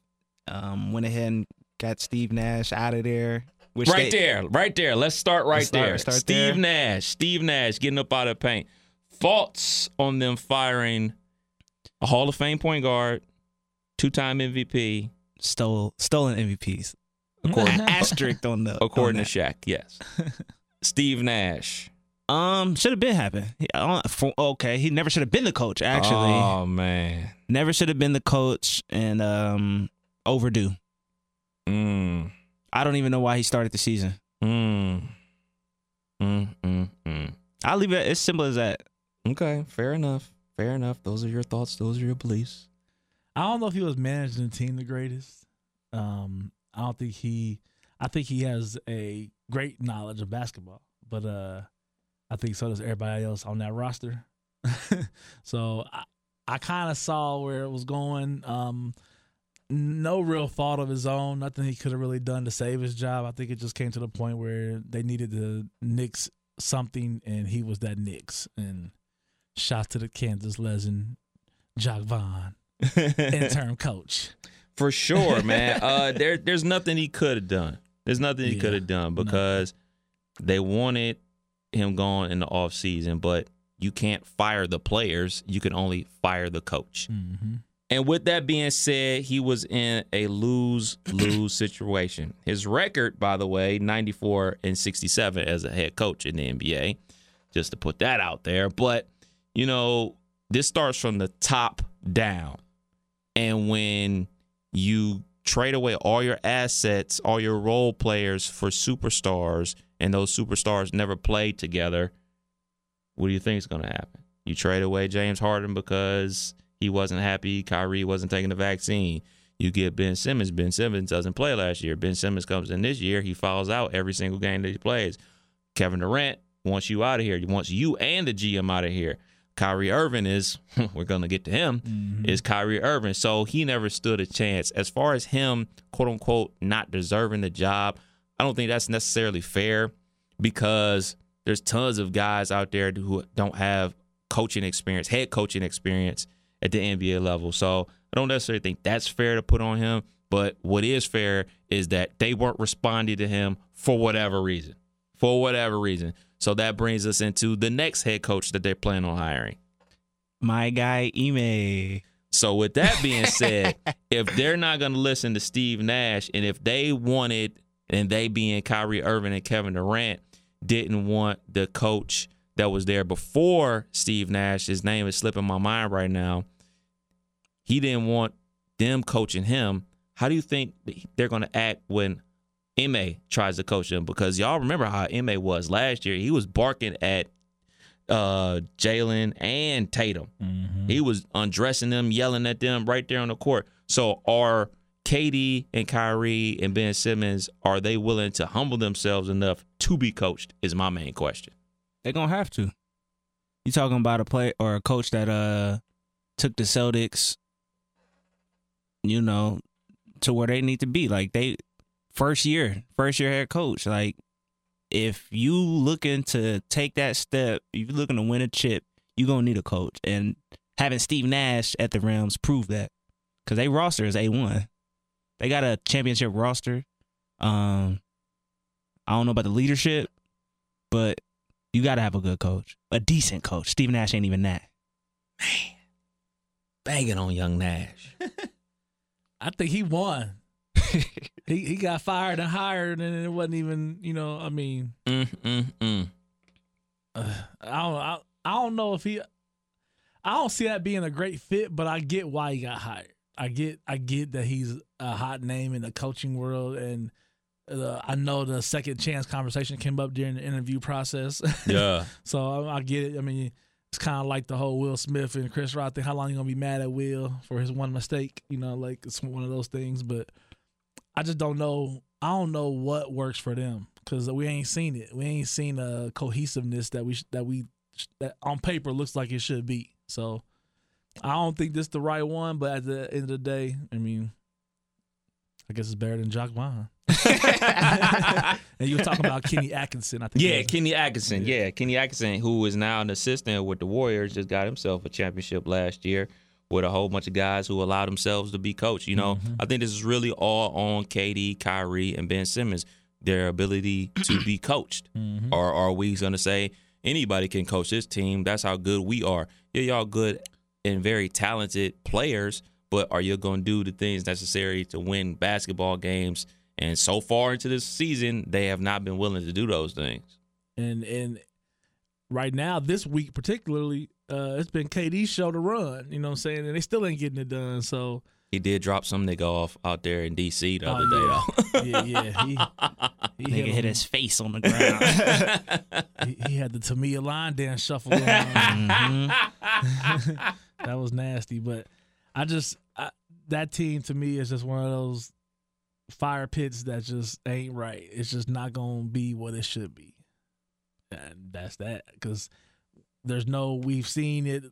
Um, went ahead and got Steve Nash out of there. Which right they- there, right there. Let's start right Let's start- there. start Steve there. Nash, Steve Nash getting up out of the paint. Thoughts on them firing a Hall of Fame point guard, two-time MVP, stole stolen MVPs. according, Asterisk on the according on to Shaq. Yes, Steve Nash. um should have been happened. Okay, he never should have been the coach. Actually, oh man. never should have been the coach, and um overdue. Mm, I don't even know why he started the season. mm, mm, mm, mm. I'll leave it as simple as that. Okay, fair enough. Fair enough. Those are your thoughts. Those are your beliefs. I don't know if he was managing the team the greatest. Um, I don't think he. I think he has a great knowledge of basketball, but uh, I think so does everybody else on that roster. so I, I kind of saw where it was going. Um, no real fault of his own. Nothing he could have really done to save his job. I think it just came to the point where they needed to nix something, and he was that nix. And shout to the Kansas legend, Jacque Vaughn, interim coach. For sure, man. uh, there, there's nothing he could have done. There's nothing he Yeah, could have done because they wanted him gone in the off season, but you can't fire the players. You can only fire the coach. Mm-hmm. And with that being said, he was in a lose lose situation. His record, by the way, 94 and 67 as a head coach in the NBA, just to put that out there. But, you know, this starts from the top down. And when you trade away all your assets, all your role players for superstars, and those superstars never played together, what do you think is going to happen? You trade away James Harden because he wasn't happy. Kyrie wasn't taking the vaccine. You get Ben Simmons. Ben Simmons doesn't play last year. Ben Simmons comes in this year. He falls out every single game that he plays. Kevin Durant wants you out of here. He wants you and the GM out of here. Kyrie Irving is, we're going to get to him, mm-hmm. is Kyrie Irving. So he never stood a chance. As far as him, quote unquote, not deserving the job, I don't think that's necessarily fair because there's tons of guys out there who don't have coaching experience, head coaching experience at the NBA level. So I don't necessarily think that's fair to put on him. But what is fair is that they weren't responding to him for whatever reason. For whatever reason. So that brings us into the next head coach that they're planning on hiring. My guy Ime. So with that being said, if they're not going to listen to Steve Nash, and if they wanted, and they being Kyrie Irving and Kevin Durant, didn't want the coach that was there before Steve Nash, his name is slipping my mind right now. He didn't want them coaching him. How do you think they're going to act when Ma tries to coach him? Because y'all remember how Ma was last year. He was barking at uh, Jalen and Tatum. He was undressing them, yelling at them right there on the court. So are Katie and Kyrie and Ben Simmons are they willing to humble themselves enough to be coached? Is my main question. They're gonna have to. You talking about a play or a coach that uh took the Celtics, you know, to where they need to be. Like they first year, first year head coach. Like if you looking to take that step, if you looking to win a chip, you're gonna need a coach. And having Steve Nash at the Rams prove that because they roster is a one. They got a championship roster. Um, I don't know about the leadership, but you got to have a good coach, a decent coach. Steve Nash ain't even that. Man. Banging on young Nash. I think he won. He he got fired and hired, and it wasn't even you know. I mean, mm, mm, mm. I don't I, I don't know if he. I don't see that being a great fit, but I get why he got hired. I get I get that he's a hot name in the coaching world, and uh, I know the second chance conversation came up during the interview process. Yeah. so I, I get it. I mean, it's kind of like the whole Will Smith and Chris Rock thing. How long you gonna be mad at Will for his one mistake? You know, like it's one of those things. But I just don't know. I don't know what works for them because we ain't seen it. We ain't seen a cohesiveness that we sh- that we sh- that on paper looks like it should be. So I don't think this the right one. But at the end of the day, I mean, I guess it's better than Jacque Vaughn. and you were talking about Kenny Atkinson. I think. Yeah, Kenny Atkinson. Yeah. Kenny Atkinson, who is now an assistant with the Warriors, just got himself a championship last year with a whole bunch of guys who allowed themselves to be coached. You know, mm-hmm. I think this is really all on KD, Kyrie, and Ben Simmons, their ability to be coached. Mm-hmm. Or are we going to say anybody can coach this team? That's how good we are. Yeah, y'all good and very talented players, but are you going to do the things necessary to win basketball games? And so far into this season, they have not been willing to do those things. and and right now this week particularly uh it's been KD's show to run you know what I'm saying and they still ain't getting it done so He did drop some nigga off out there in DC the Oh, other day, though. yeah yeah he he, Nigga hit hit his face on the ground. he, he had the Tamia line dance shuffle going Mhm. that was nasty but I just I, that team to me is just one of those fire pits that just ain't right it's just not gonna be what it should be and that's that because there's no we've seen it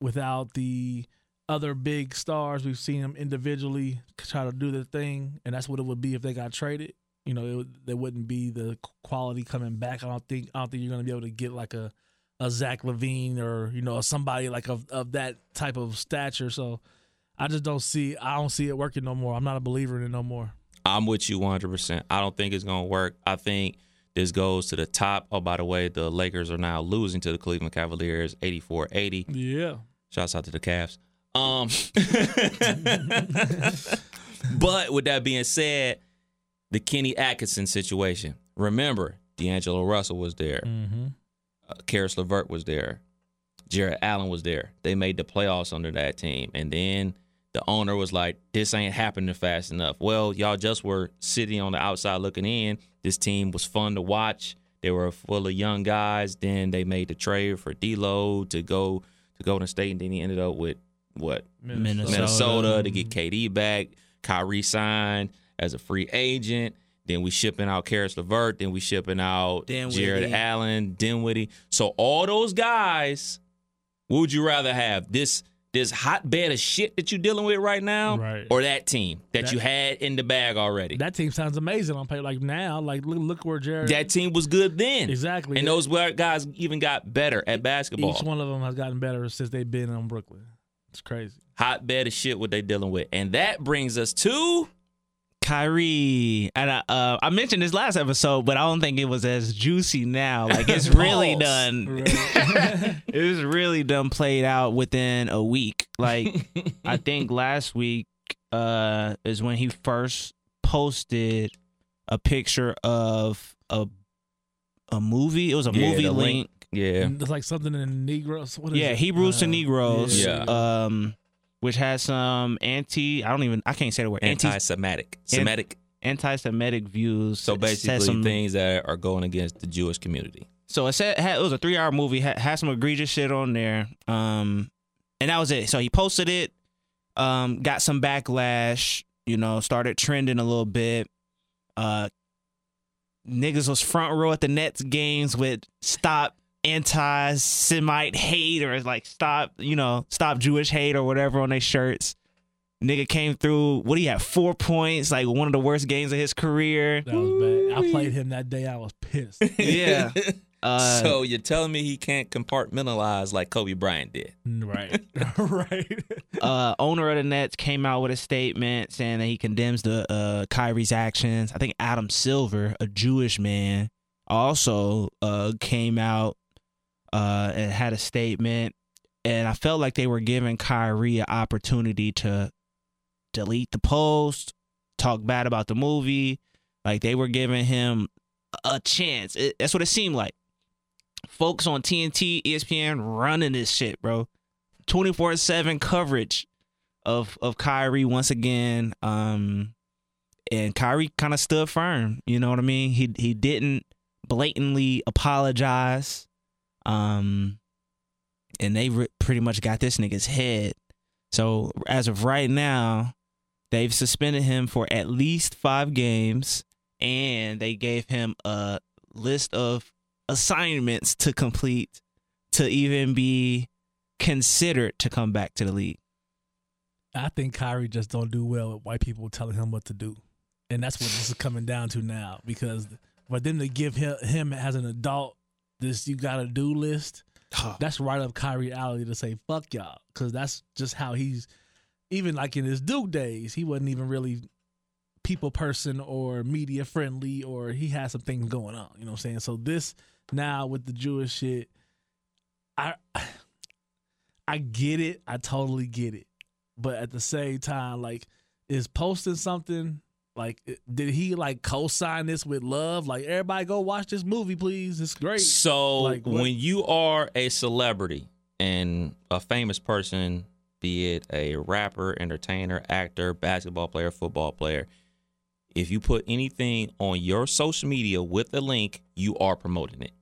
without the other big stars. We've seen them individually try to do their thing and that's what it would be if they got traded. You know it there wouldn't be the quality coming back. I don't think i don't think you're going to be able to get like a a Zach LaVine or you know somebody like of of that type of stature. So I just don't see I don't see it working no more. I'm not a believer in it no more. I'm with you 100%. I don't think it's going to work. I think this goes to the top. Oh, by the way, the Lakers are now losing to the Cleveland Cavaliers 84 80. yeah Shouts out to the Cavs. Um, but with that being said, the Kenny Atkinson situation. Remember, D'Angelo Russell was there. mm-hmm. uh, Caris LeVert was there. Jarrett Allen was there. They made the playoffs under that team. And then the owner was like, this ain't happening fast enough. Well, y'all just were sitting on the outside looking in. This team was fun to watch. They were full of young guys. Then they made the trade for D'Lo to go to Golden State, and then he ended up with what Minnesota. Minnesota to get mm-hmm. KD back. Kyrie signed as a free agent. Then we shipping out Caris LeVert. Then we shipping out Dinwiddie. Jarrett Allen, Dinwiddie. So all those guys, would you rather have? This this hotbed of shit that you're dealing with right now, Right. or that team that, That- you had in the bag already? That, team sounds amazing on paper. Like now, like look, look where Jarrett. That team was good then, exactly. and those guys even got better at basketball. each one of them has gotten better since they've been on Brooklyn. It's crazy. Hotbed of shit what they dealing with, and that brings us to Kyrie, and I, uh, I mentioned this last episode, but I don't think it was as juicy now. Like it's really Pause. done. it was really done played out within a week. Like I think last week uh, is when he first posted a picture of a a movie. It was a Yeah, movie link. link. yeah. It's like something in Negroes. What is Yeah, it? Hebrews to Uh, Negroes. Yeah. Um, which has some anti. I don't even. I can't say the word anti Anti-Semitic, Semitic. anti-Semitic views. So basically, some- things that are going against the Jewish community. So it said it was a three hour movie. Had, had some egregious shit on there. Um, and that was it. So he posted it. Um, got some backlash. You know, started trending a little bit. Uh, niggas was front row at the Nets games with stop anti-Semite hate or like stop, you know, stop Jewish hate or whatever on their shirts. Nigga came through. What do you have? Four points. Like one of the worst games of his career. That was bad. I played him that day. I was pissed. Yeah. Uh, so you're telling me he can't compartmentalize like Kobe Bryant did? right. right. uh, owner of the Nets came out with a statement saying that he condemns the uh, Kyrie's actions. I think Adam Silver, a Jewish man, also uh, came out uh, and had a statement. And I felt like they were giving Kyrie an opportunity to delete the post, talk bad about the movie. Like they were giving him a chance. It, that's what it seemed like. Folks on TNT, ESPN running this shit, bro. 24 7 coverage of of Kyrie once again. Um and Kyrie kind of stood firm, you know what I mean? He he didn't blatantly apologize. Um and they re- pretty much got this nigga's head. So as of right now, they've suspended him for at least 5 games and they gave him a list of assignments to complete to even be considered to come back to the league. I think Kyrie just don't do well with white people telling him what to do, and that's what this is coming down to now. Because for them to give him, him as an adult this you got to do list, that's right up Kyrie alley to say fuck y'all, because that's just how he's. Even like in his Duke days, he wasn't even really people person or media friendly, or he had some things going on. You know what I'm saying? So this now with the Jewish shit, I I get it. I totally get it but at the same time, like, is posting something like eh, did he like co-sign this with love? Like, everybody go watch this movie, please. It's great. So Like, when you are a celebrity and a famous person, be it a rapper, entertainer, actor, basketball player, football player, if you put anything on your social media with a link, you are promoting it.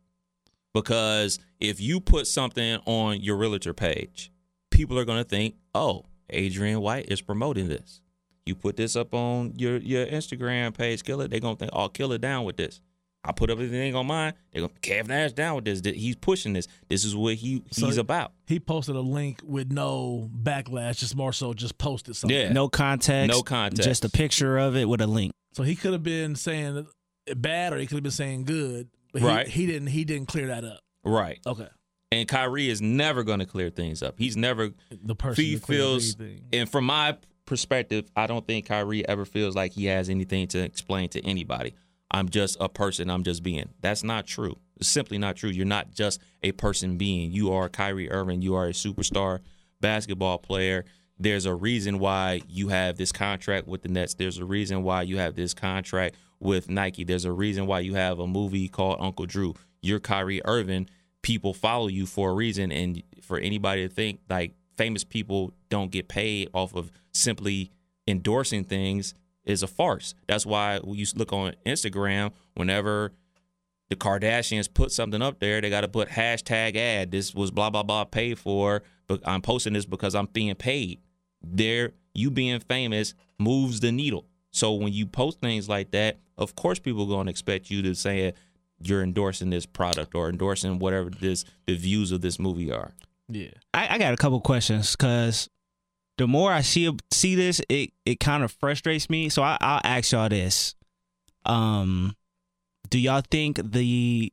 Because if you put something on your realtor page, people are going to think, "Oh, Adrian White is promoting this." You put this up on your your Instagram page, Killer. They're gonna think, "Oh, Killer down with this." I put up everything on mine. They're gonna Kev Nash down with this. He's pushing this. This is what he So- he's about. He posted a link with no backlash, just more so just posted something. Yeah. No context. No context. Just a picture of it with a link. So he could have been saying bad, or he could have been saying good. But he, Right. He didn't. He didn't clear that up. Right. Okay. And Kyrie is never going to clear things up. He's never The person he feels everything. and from my perspective, I don't think Kyrie ever feels like he has anything to explain to anybody. I'm just a person, I'm just being. That's not true. It's simply not true. You're not just a person being. You are Kyrie Irving, you are a superstar basketball player. There's a reason why you have this contract with the Nets. There's a reason why you have this contract with Nike. There's a reason why you have a movie called Uncle Drew. You're Kyrie Irving. People follow you for a reason. And for anybody to think like famous people don't get paid off of simply endorsing things is a farce. That's why when you look on Instagram, whenever the Kardashians put something up there, they got to put hashtag ad. This was blah blah blah paid for but I'm posting this because I'm being paid. There, you being famous moves the needle. So when you post things like that, of course people are going to expect you to say you're endorsing this product or endorsing whatever this the views of this movie are. Yeah. I, I got a couple questions because the more I see see this, it it kind of frustrates me. So I, I'll ask y'all this: um, Do y'all think the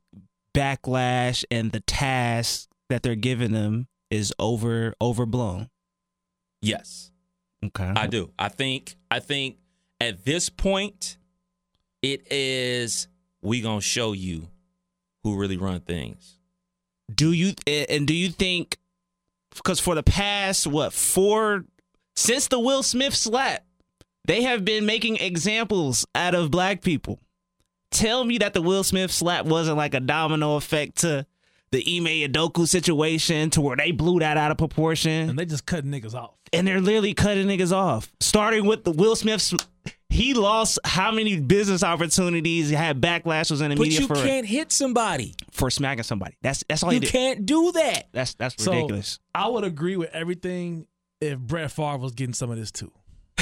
backlash and the task that they're giving them is over overblown? Yes. Okay, I do. I think I think at this point it is we going to show you who really run things. do you and do you think because for the past what four since the Will Smith slap, they have been making examples out of black people. Tell me that the Will Smith slap wasn't like a domino effect to the Ime Udoka situation to where they blew that out of proportion And they just cutting niggas off. and they're literally cutting niggas off. Starting with the Will Smith, he lost how many business opportunities, had backlashes in the But media you for can't hit somebody. for smacking somebody. That's that's all You he did. can't do that. That's that's So ridiculous. I would agree with everything if Brett Favre was getting some of this too.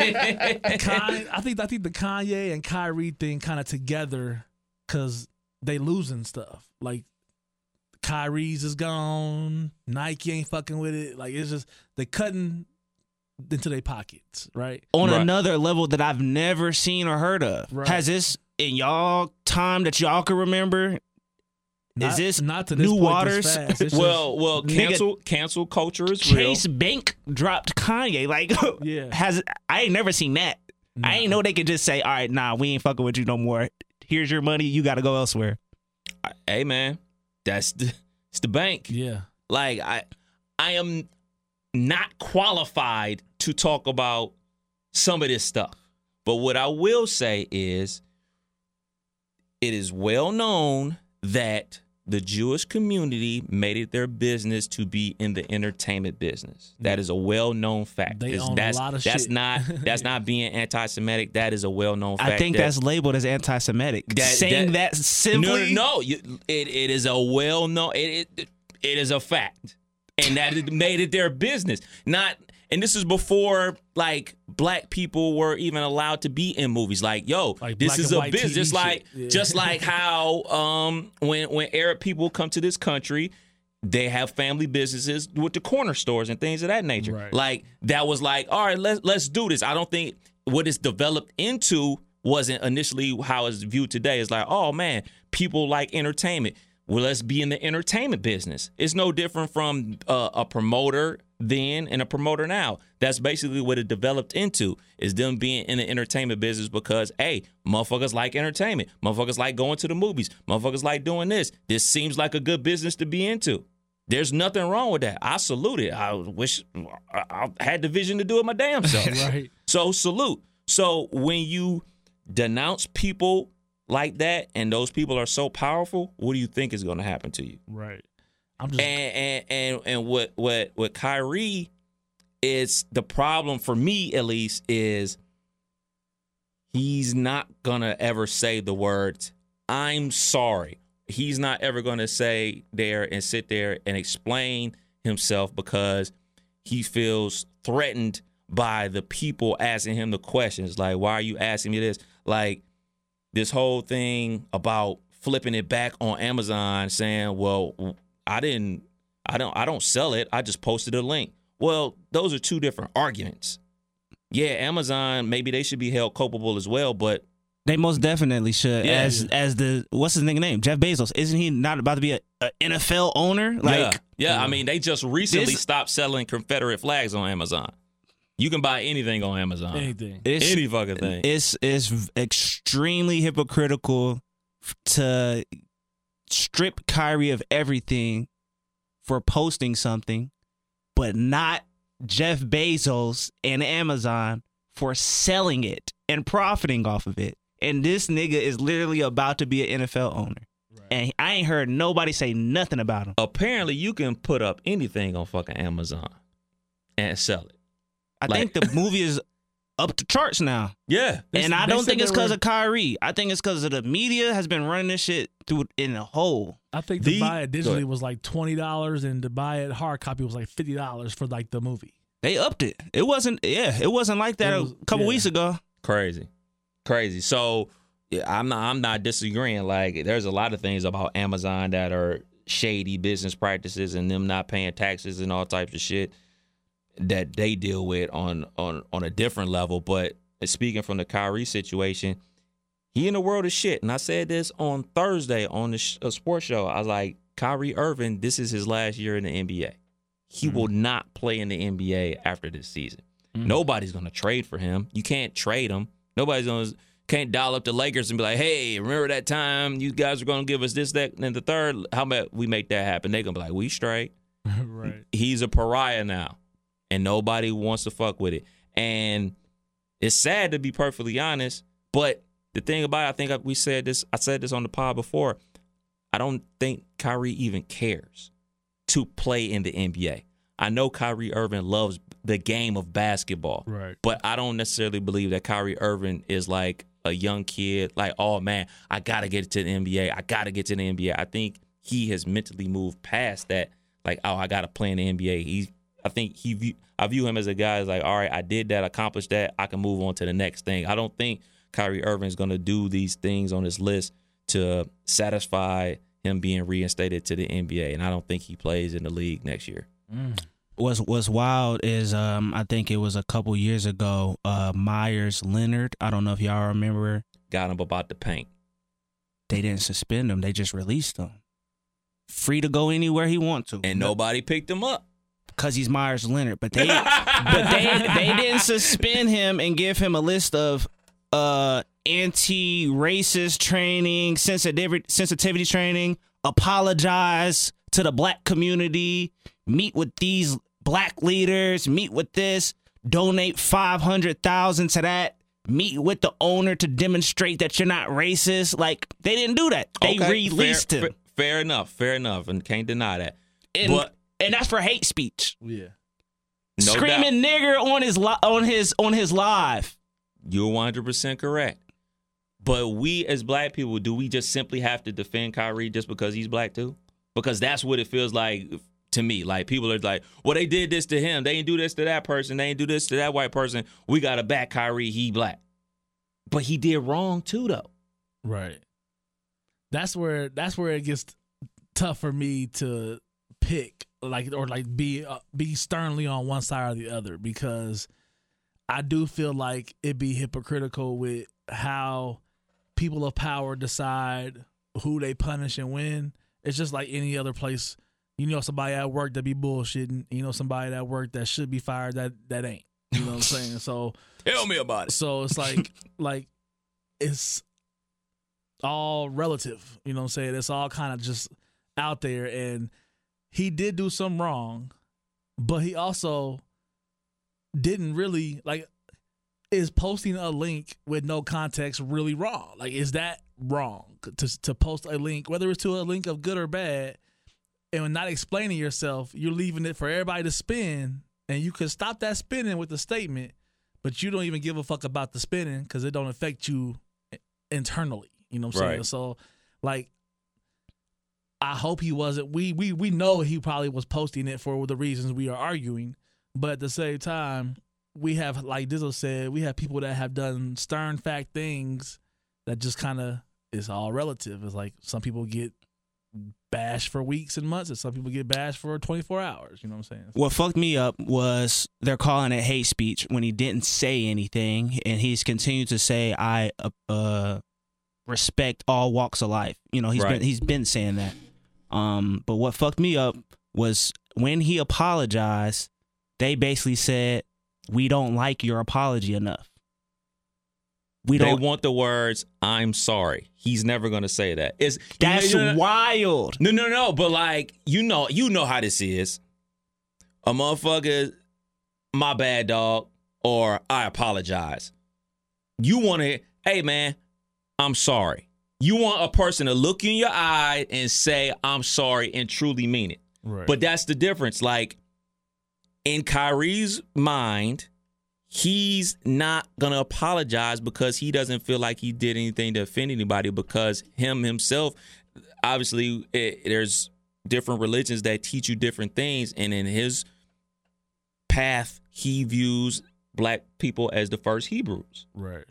Kanye, I think I think the Kanye and Kyrie thing kind of together because they losing stuff. Like Kyrie's is gone, Nike ain't fucking with it. Like it's just they cutting into their pockets, right? on Right. another level that I've never seen or heard of. Right. Has this in y'all time that y'all can remember? Not, Is this not to this new point this waters? fast. It's Well, well, Nigga- cancel cancel culture is Chase real. Bank dropped Kanye. Like, Yeah. has I ain't never seen that. I ain't know they could just say, "All right, nah, we ain't fucking with you no more. Here's your money. You got to go elsewhere." Hey man, that's the it's the bank. yeah, Like I I am not qualified to talk about some of this stuff. But what I will say is it is well known that the Jewish community made it their business to be in the entertainment business. That is a well-known fact. They It's- own a that's, lot of that's shit. not that's not being anti-Semitic. That is a well-known fact. I think that- that's labeled as anti-Semitic. That- Saying that- that, simply, no, no, no. You, it, it is a well known. It, it it is a fact, and that it made it their business. Not, and this is before like black people were even allowed to be in movies. Like, yo, Like this is a business. TV Just like. Yeah. just like how um when when Arab people come to this country. They have family businesses with the corner stores and things of that nature. Right. Like that was like, all right, let's let's do this. I don't think what it's developed into wasn't initially how it's viewed today. It's like, oh man, people like entertainment. Well, let's be in the entertainment business. It's no different from uh, a promoter then and a promoter now. That's basically what it developed into is them being in the entertainment business because hey, motherfuckers like entertainment. Motherfuckers like going to the movies. Motherfuckers like doing this. This seems like a good business to be into. There's nothing wrong with that. I salute it. I wish I, had the vision to do it my damn self. right. So salute. So when you denounce people like that and those people are so powerful, what do you think is going to happen to you? Right. I'm just And and and, and what what what Kyrie is the problem for me at least is he's not gonna ever say the words I'm sorry. He's not ever gonna say there and sit there and explain himself because he feels threatened by the people asking him the questions like why are you asking me this like this whole thing about flipping it back on Amazon saying well I didn't I don't I don't sell it I just posted a link well those are two different arguments yeah Amazon maybe they should be held culpable as well but They most definitely should. Yeah. As as the what's his nigga name? Jeff Bezos. Isn't he not about to be a, a NFL owner? Like yeah, yeah I mean they just recently This- stopped selling Confederate flags on Amazon you can buy anything on Amazon anything. it's any fucking thing it's it's extremely hypocritical to strip Kyrie of everything for posting something, but not Jeff Bezos and Amazon for selling it and profiting off of it. And this nigga is literally about to be an NFL owner. And I ain't heard nobody say nothing about him. apparently you can put up anything on fucking Amazon and sell it I Like- think the movie is up the charts now. Yeah. They- and I don't think it's because of Kyrie. I think it's because of the media has been running this shit through in a hole. I think The- to buy it digitally was like twenty dollars, and to buy it hard copy was like fifty dollars for like the movie. They upped it. It wasn't. Yeah, it wasn't like that was- a couple yeah. weeks ago. Crazy, crazy. So yeah, I'm not. I'm not disagreeing. Like, there's a lot of things about Amazon that are shady business practices and them not paying taxes and all types of shit that they deal with on on on a different level. But speaking from the Kyrie situation, he in the world of shit. And I said this on Thursday on the sh- a sports show. I was like, Kyrie Irving, this is his last year in the NBA. He mm-hmm. will not play in the NBA after this season. Mm-hmm. Nobody's gonna trade for him. You can't trade him. Nobody's gonna can't dial up the Lakers and be like, "Hey, remember that time you guys were gonna give us this, that, and the third? How about we make that happen?" They're gonna be like, "We straight." right. He's a pariah now, and nobody wants to fuck with it. And it's sad to be perfectly honest, but the thing about it, I think we said this. I said this on the pod before. I don't think Kyrie even cares to play in the NBA. I know Kyrie Irving loves the game of basketball, Right. but I don't necessarily believe that Kyrie Irving is like a young kid, like, oh man, I gotta get to the NBA. I gotta get to the NBA. I think he has mentally moved past that, like, oh, I gotta play in the NBA. He, I think he, view, I view him as a guy that's like, all right, I did that, accomplished that, I can move on to the next thing. I don't think Kyrie Irving is gonna do these things on his list to satisfy him being reinstated to the NBA, and I don't think he plays in the league next year. What's what's wild is um I think it was a couple years ago. Uh, Meyers Leonard. I don't know if y'all remember. Got him about the paint. They didn't suspend him. They just released him. Free to go anywhere he want to. And nobody picked him up. Because he's Meyers Leonard, but they but they they didn't suspend him and give him a list of uh anti-racist training, sensitivity sensitivity training, apologize to the black community, meet with these black leaders, meet with this, donate 500,000 to that, meet with the owner to demonstrate that you're not racist. Like they didn't do that. They Okay, released fair, him. fa- Fair enough, fair enough, and can't deny that. and, but and that's for hate speech. Yeah. no Screaming doubt, nigger on his li- on his on his live. you're 100 percent correct. But we as black people, do we just simply have to defend Kyrie just because he's black too? Because that's what it feels like to me. Like people are like, well, they did this to him. They ain't do this to that person. They ain't do this to that white person. We gotta back Kyrie. He black. But he did wrong too, though. Right. That's where that's where it gets tough for me to pick like or like be uh, be sternly on one side or the other because I do feel like it'd be hypocritical with how people of power decide who they punish and when. It's just like any other place. You know somebody at work that be bullshitting. You know somebody at work that should be fired that that ain't. You know what I'm saying? So Tell me about it. so it's like like it's all relative. You know what I'm saying? It's all kind of just out there and he did do some wrong, but he also didn't really like is posting a link with no context really wrong? Like is that wrong to to post a link whether it's to a link of good or bad and not explaining yourself, you're leaving it for everybody to spin and you could stop that spinning with a statement but you don't even give a fuck about the spinning because it don't affect you internally. You know what I'm saying? So, like, I hope he wasn't. We we we know he probably was posting it for the reasons we are arguing, but at the same time, we have like Dizzle said, we have people that have done stern fact things that just kind of is all relative. It's like some people get bashed for weeks and months, and some people get bashed for 24 hours. You know what I'm saying? What fucked me up was they're calling it hate speech when he didn't say anything, and he's continued to say, "I uh, uh, respect all walks of life." You know, he's Right. been he's been saying that. Um, but what fucked me up was when he apologized. They basically said, "We don't like your apology enough." We They don't. want the words "I'm sorry." He's never gonna say that. It's that's you know- wild. No, no, no. But like, you know, you know how this is. A motherfucker, my bad dog, or I apologize. You want to, hey man, I'm sorry. You want a person to look you in your eye and say, I'm sorry, and truly mean it. Right. But that's the difference. Like in Kyrie's mind, he's not going to apologize because he doesn't feel like he did anything to offend anybody because him himself obviously it, there's different religions that teach you different things and in his path he views black people as the first Hebrews. Right.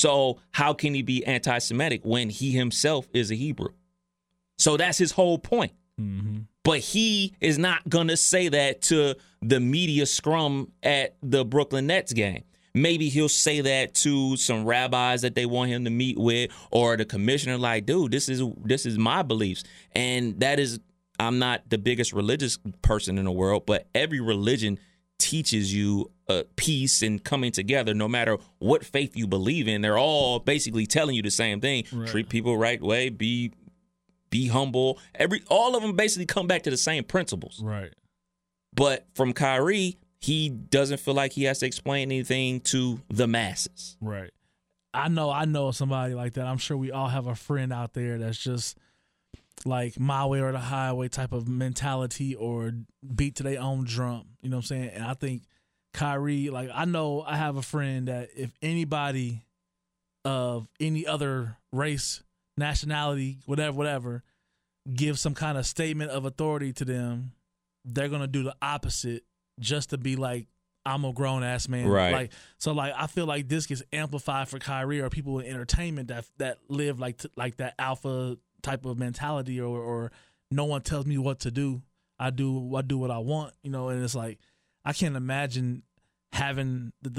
So how can he be anti-Semitic when he himself is a Hebrew? So that's his whole point. Mm-hmm. But he is not gonna say that to the media scrum at the Brooklyn Nets game. Maybe he'll say that to some rabbis that they want him to meet with, or the commissioner. Like, dude, this is this is my beliefs, and that is I'm not the biggest religious person in the world, but every religion teaches you uh, peace and coming together no matter what faith you believe in they're all basically telling you the same thing Right. treat people right way be be humble every all of them basically come back to the same principles Right. but from Kyrie he doesn't feel like he has to explain anything to the masses Right. I know I know somebody like that. I'm sure we all have a friend out there that's just like my way or the highway type of mentality or beat to their own drum. You know what I'm saying? And I think Kyrie, like I know I have a friend that if anybody of any other race, nationality, whatever, whatever, give some kind of statement of authority to them, they're gonna do the opposite just to be like, I'm a grown ass man. Right. Like so like I feel like this gets amplified for Kyrie or people in entertainment that that live like t- like that alpha type of mentality or or no one tells me what to do. I do I do what I want, you know, and it's like I can't imagine having the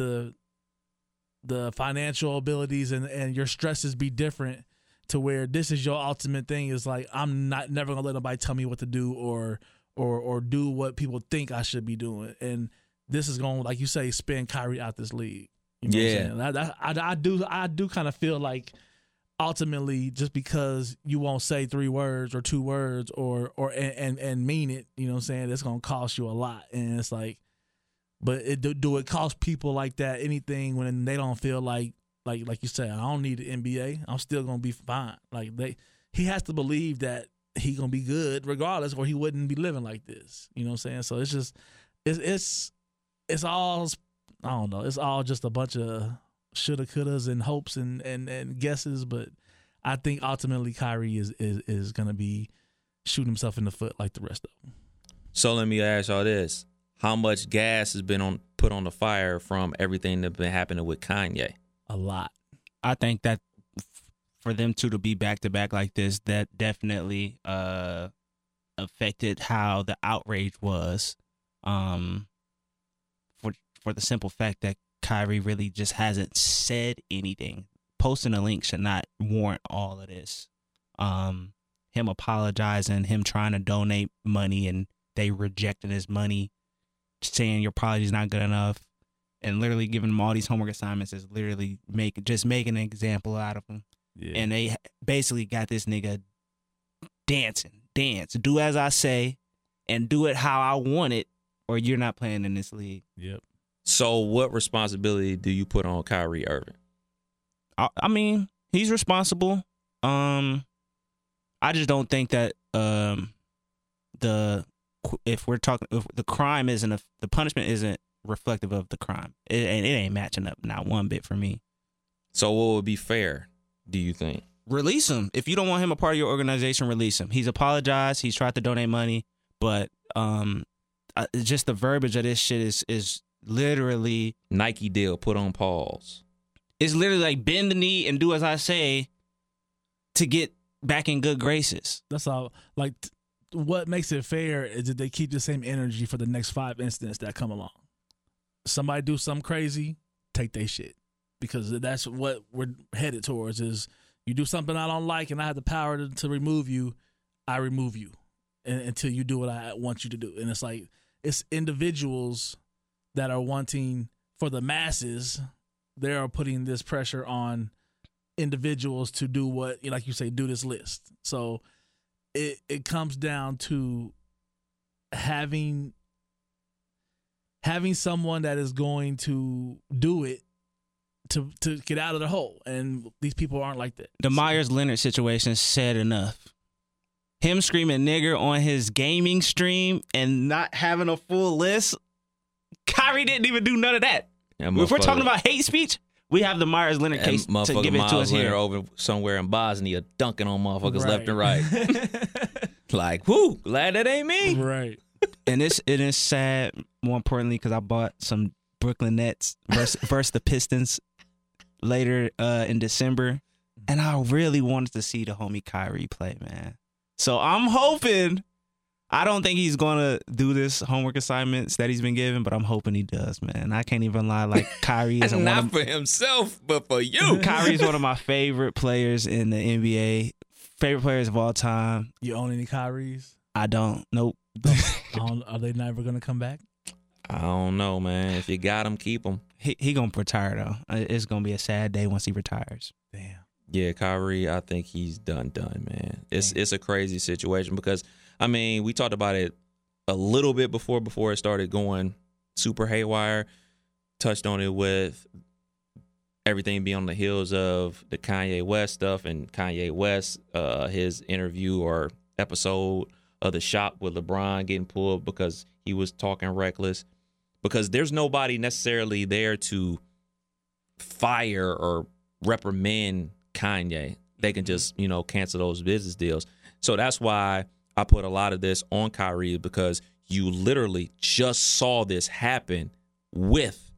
the, financial abilities and and your stresses be different to where this is your ultimate thing is like I'm not never gonna let nobody tell me what to do or or or do what people think I should be doing. And this is going to like you say, spin Kyrie out this league. You know Yeah. I'm saying? That- that- I, I do I do kind of feel like ultimately just because you won't say three words or two words or or and and, and mean it, you know what I'm saying, it's gonna cost you a lot. And it's like but it do, do it cost people like that anything when they don't feel like like like you say, I don't need the NBA. I'm still gonna be fine. Like they he has to believe that he gonna be good regardless, or he wouldn't be living like this. You know what I'm saying? So it's just it's it's it's all I don't know. It's all just a bunch of shoulda, couldas, and hopes and and and guesses. But I think ultimately Kyrie is is is gonna be shooting himself in the foot like the rest of them. so let me ask y'all this how much gas has been on put on the fire from everything that's been happening with Kanye A lot. I think that for them two to be back to back like this, that definitely uh affected how the outrage was. Um for for the simple fact that Kyrie really just hasn't said anything. Posting a link should not warrant all of this. Um him apologizing, him trying to donate money and they rejecting his money, saying your apology is not good enough and literally giving him all these homework assignments is literally make just making an example out of him. Yeah. And they basically got this nigga dancing, dance, do as I say, and do it how I want it, or you're not playing in this league. yep. So what responsibility do you put on Kyrie Irving I, I mean, he's responsible. Um, I just don't think that um the if we're talking if the crime isn't a, the punishment isn't reflective of the crime. It, ain't- it ain't matching up not one bit for me. so what would be fair do you think release him. If you don't want him a part of your organization, release him. He's apologized. He's tried to donate money, but um, uh, just the verbiage of this shit is is literally Nike deal put on pause it's literally like bend the knee and do as I say to get back in good graces. That's all. Like, what makes it fair is that they keep the same energy for the next five incidents that come along. Somebody do something crazy, take their shit because that's what we're headed towards. Is you do something I don't like and I have the power to, to remove you, I remove you and, until you do what I want you to do. And it's like it's individuals that are wanting for the masses. They are putting this pressure on individuals to do what like you say do this list so it it comes down to having having someone that is going to do it to to get out of the hole and these people aren't like that The Meyers Leonard situation said enough. Him screaming nigger on his gaming stream and not having a full list. Kyrie didn't even do none of that. That if we're talking about hate speech, we have the Meyers Leonard that case to give it to us Leonard here. over somewhere in Bosnia dunking on motherfuckers left and Right. right. like, whoo, glad that ain't me. right. and it's it is sad. More importantly, because I bought some Brooklyn Nets versus, versus the Pistons later uh, in December, and I really wanted to see the homie Kyrie play, man. So I'm hoping. I don't think he's gonna do this homework assignments that he's been given, but I'm hoping he does, man. I can't even lie. Like Kyrie is one Not of, for himself, but for you. Kyrie's one of my favorite players in the NBA. Favorite players of all time. You own any Kyries? I don't. Nope. Don't- Are they never gonna come back? I don't know, man. If you got him, keep him. He he gonna retire though. Uh, It's gonna be a sad day once he retires. Damn. Yeah, Kyrie, I think he's done done, man. It's it's a crazy situation because I mean, we talked about it a little bit before before it started going super haywire. Touched on it with everything being on the heels of the Kanye West stuff and Kanye West, uh, his interview or episode of the shop with LeBron getting pulled because he was talking reckless. Because there's nobody necessarily there to fire or reprimand Kanye. They can just, you know, cancel those business deals. So that's why I put a lot of this on Kyrie because you literally just saw this happen with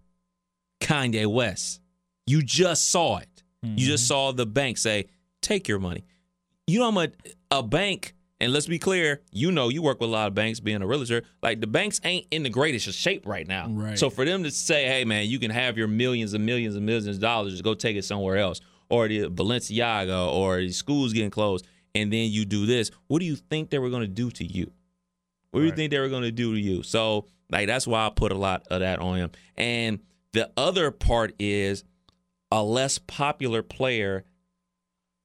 Kanye West. You just saw it. You just mm-hmm. saw the bank say, take your money. You know I'm a bank, and let's be clear, you know you work with a lot of banks being a realtor, like the banks ain't in the greatest shape right now. Right. So for them to say, hey man, you can have your millions and millions and millions of dollars, just go take it somewhere else. Or the Balenciaga or the schools getting closed, and then you do this. What do you think they were gonna do to you? What do you think they were going to do to you? So, like, that's why I put a lot of that on him. And the other part is a less popular player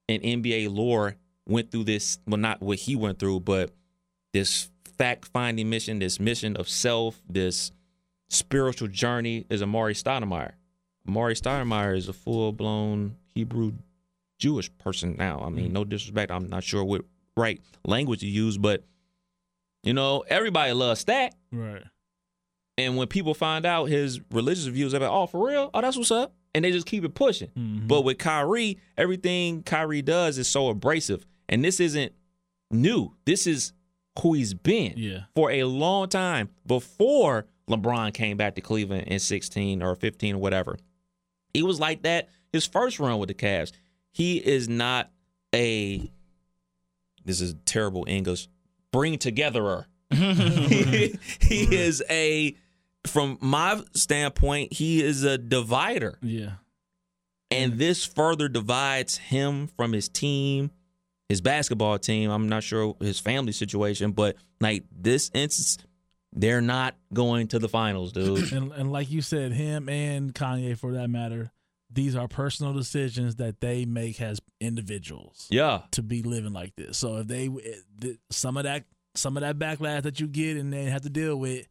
in NBA lore went through this. Well, not what he went through, but this fact finding mission, this mission of self, this spiritual journey is Amar'e Stoudemire. Amar'e Stoudemire is a full blown Hebrew Jewish person now. I mean, no disrespect. I'm not sure what right language to use, but you know, everybody loves that. Right. And when people find out his religious views, they're like, oh, for real? Oh, that's what's up. And they just keep it pushing. Mhm. But with Kyrie, everything Kyrie does is so abrasive. And this isn't new. This is who he's been Yeah. for a long time before LeBron came back to Cleveland in 16 or 15 or whatever. He was like that his first run with the Cavs. He is not a this is terrible English bring togetherer. he, he is a from my standpoint, he is a divider. Yeah. And mm. this further divides him from his team, his basketball team. I'm not sure his family situation, but like this instance, they're not going to the finals, dude. And and like you said, him and Kanye, for that matter, these are personal decisions that they make as individuals yeah. to be living like this. So if they eh, some of that some of that backlash that you get and they have to deal with,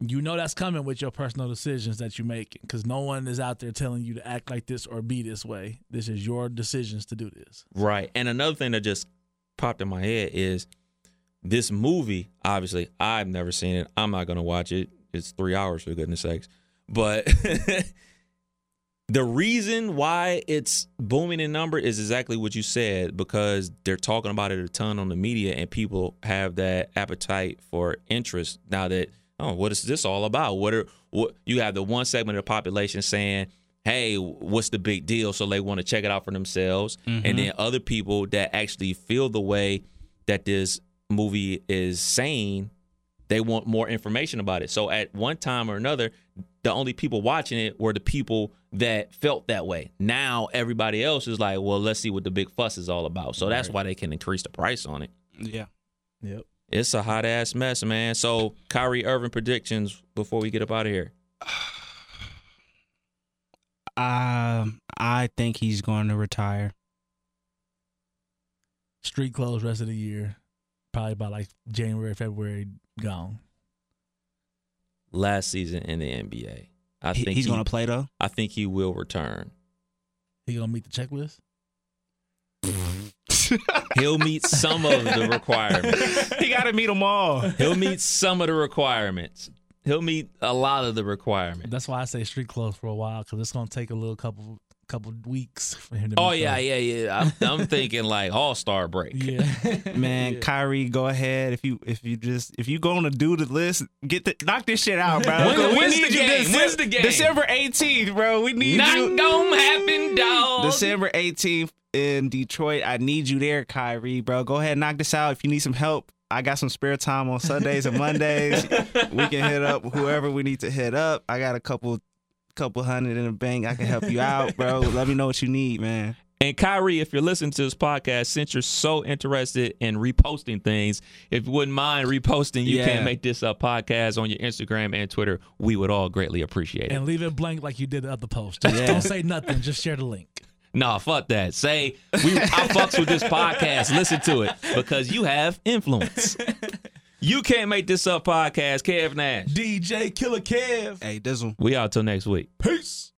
you know that's coming with your personal decisions that you make because no one is out there telling you to act like this or be this way. This is your decisions to do this. Right. And another thing that just popped in my head is this movie, obviously, I've never seen it. I'm not going to watch it. It's three hours, for goodness sakes. But the reason why it's booming in number is exactly what you said because they're talking about it a ton on the media and people have that appetite for interest. Now that oh what is this all about? What are what you have the one segment of the population saying hey what's the big deal? So they want to check it out for themselves. And mm-hmm. then other people that actually feel the way that this movie is saying they want more information about it. So at one time or another, the only people watching it were the people that felt that way. Now everybody else is like, well, let's see what the big fuss is all about. So that's why they can increase the price on it. Yeah. Yep. It's a hot ass mess, man. So Kyrie Irving predictions before we get up out of here. Um, I think he's going to retire. Street clothes rest of the year. Probably by like January, February, gone. Last season in the NBA. I He- think he's he- going to play though. I think he will return. He gonna meet the checklist? He'll meet some of the requirements. he got to meet them all. He'll meet some of the requirements. he'll meet a lot of the requirements. That's why I say street clothes for a while because it's gonna take a little couple couple weeks for him to. Oh yeah, those. yeah, yeah. I'm, I'm thinking like All Star break. yeah. Man, Kyrie, go ahead. If you if you just if you going to do the list, get the knock this shit out, bro. When- We when's the game? Decem- When's the game? December 18th, bro. We need Not you. gonna happen, dog. December 18th in Detroit. I need you there, Kyrie, bro. Go ahead, knock this out. If you need some help, I got some spare time on Sundays and Mondays. we can hit up whoever we need to hit up. I got a couple couple hundred in the bank. I can help you out, bro. Let me know what you need, man. And Kyrie, if you're listening to this podcast, since you're so interested in reposting things, if you wouldn't mind reposting, you Yeah. can't make this up podcast on your Instagram and Twitter. We would all greatly appreciate it. And leave it blank like you did the other post. Just Yeah. don't say nothing. Just share the link. Nah, fuck that. Say we I fucks with this podcast. Listen to it because you have influence. You can't make this up podcast. Kev Nash. DJ Killer Kev. Hey, Dizzle. We out till next week. Peace.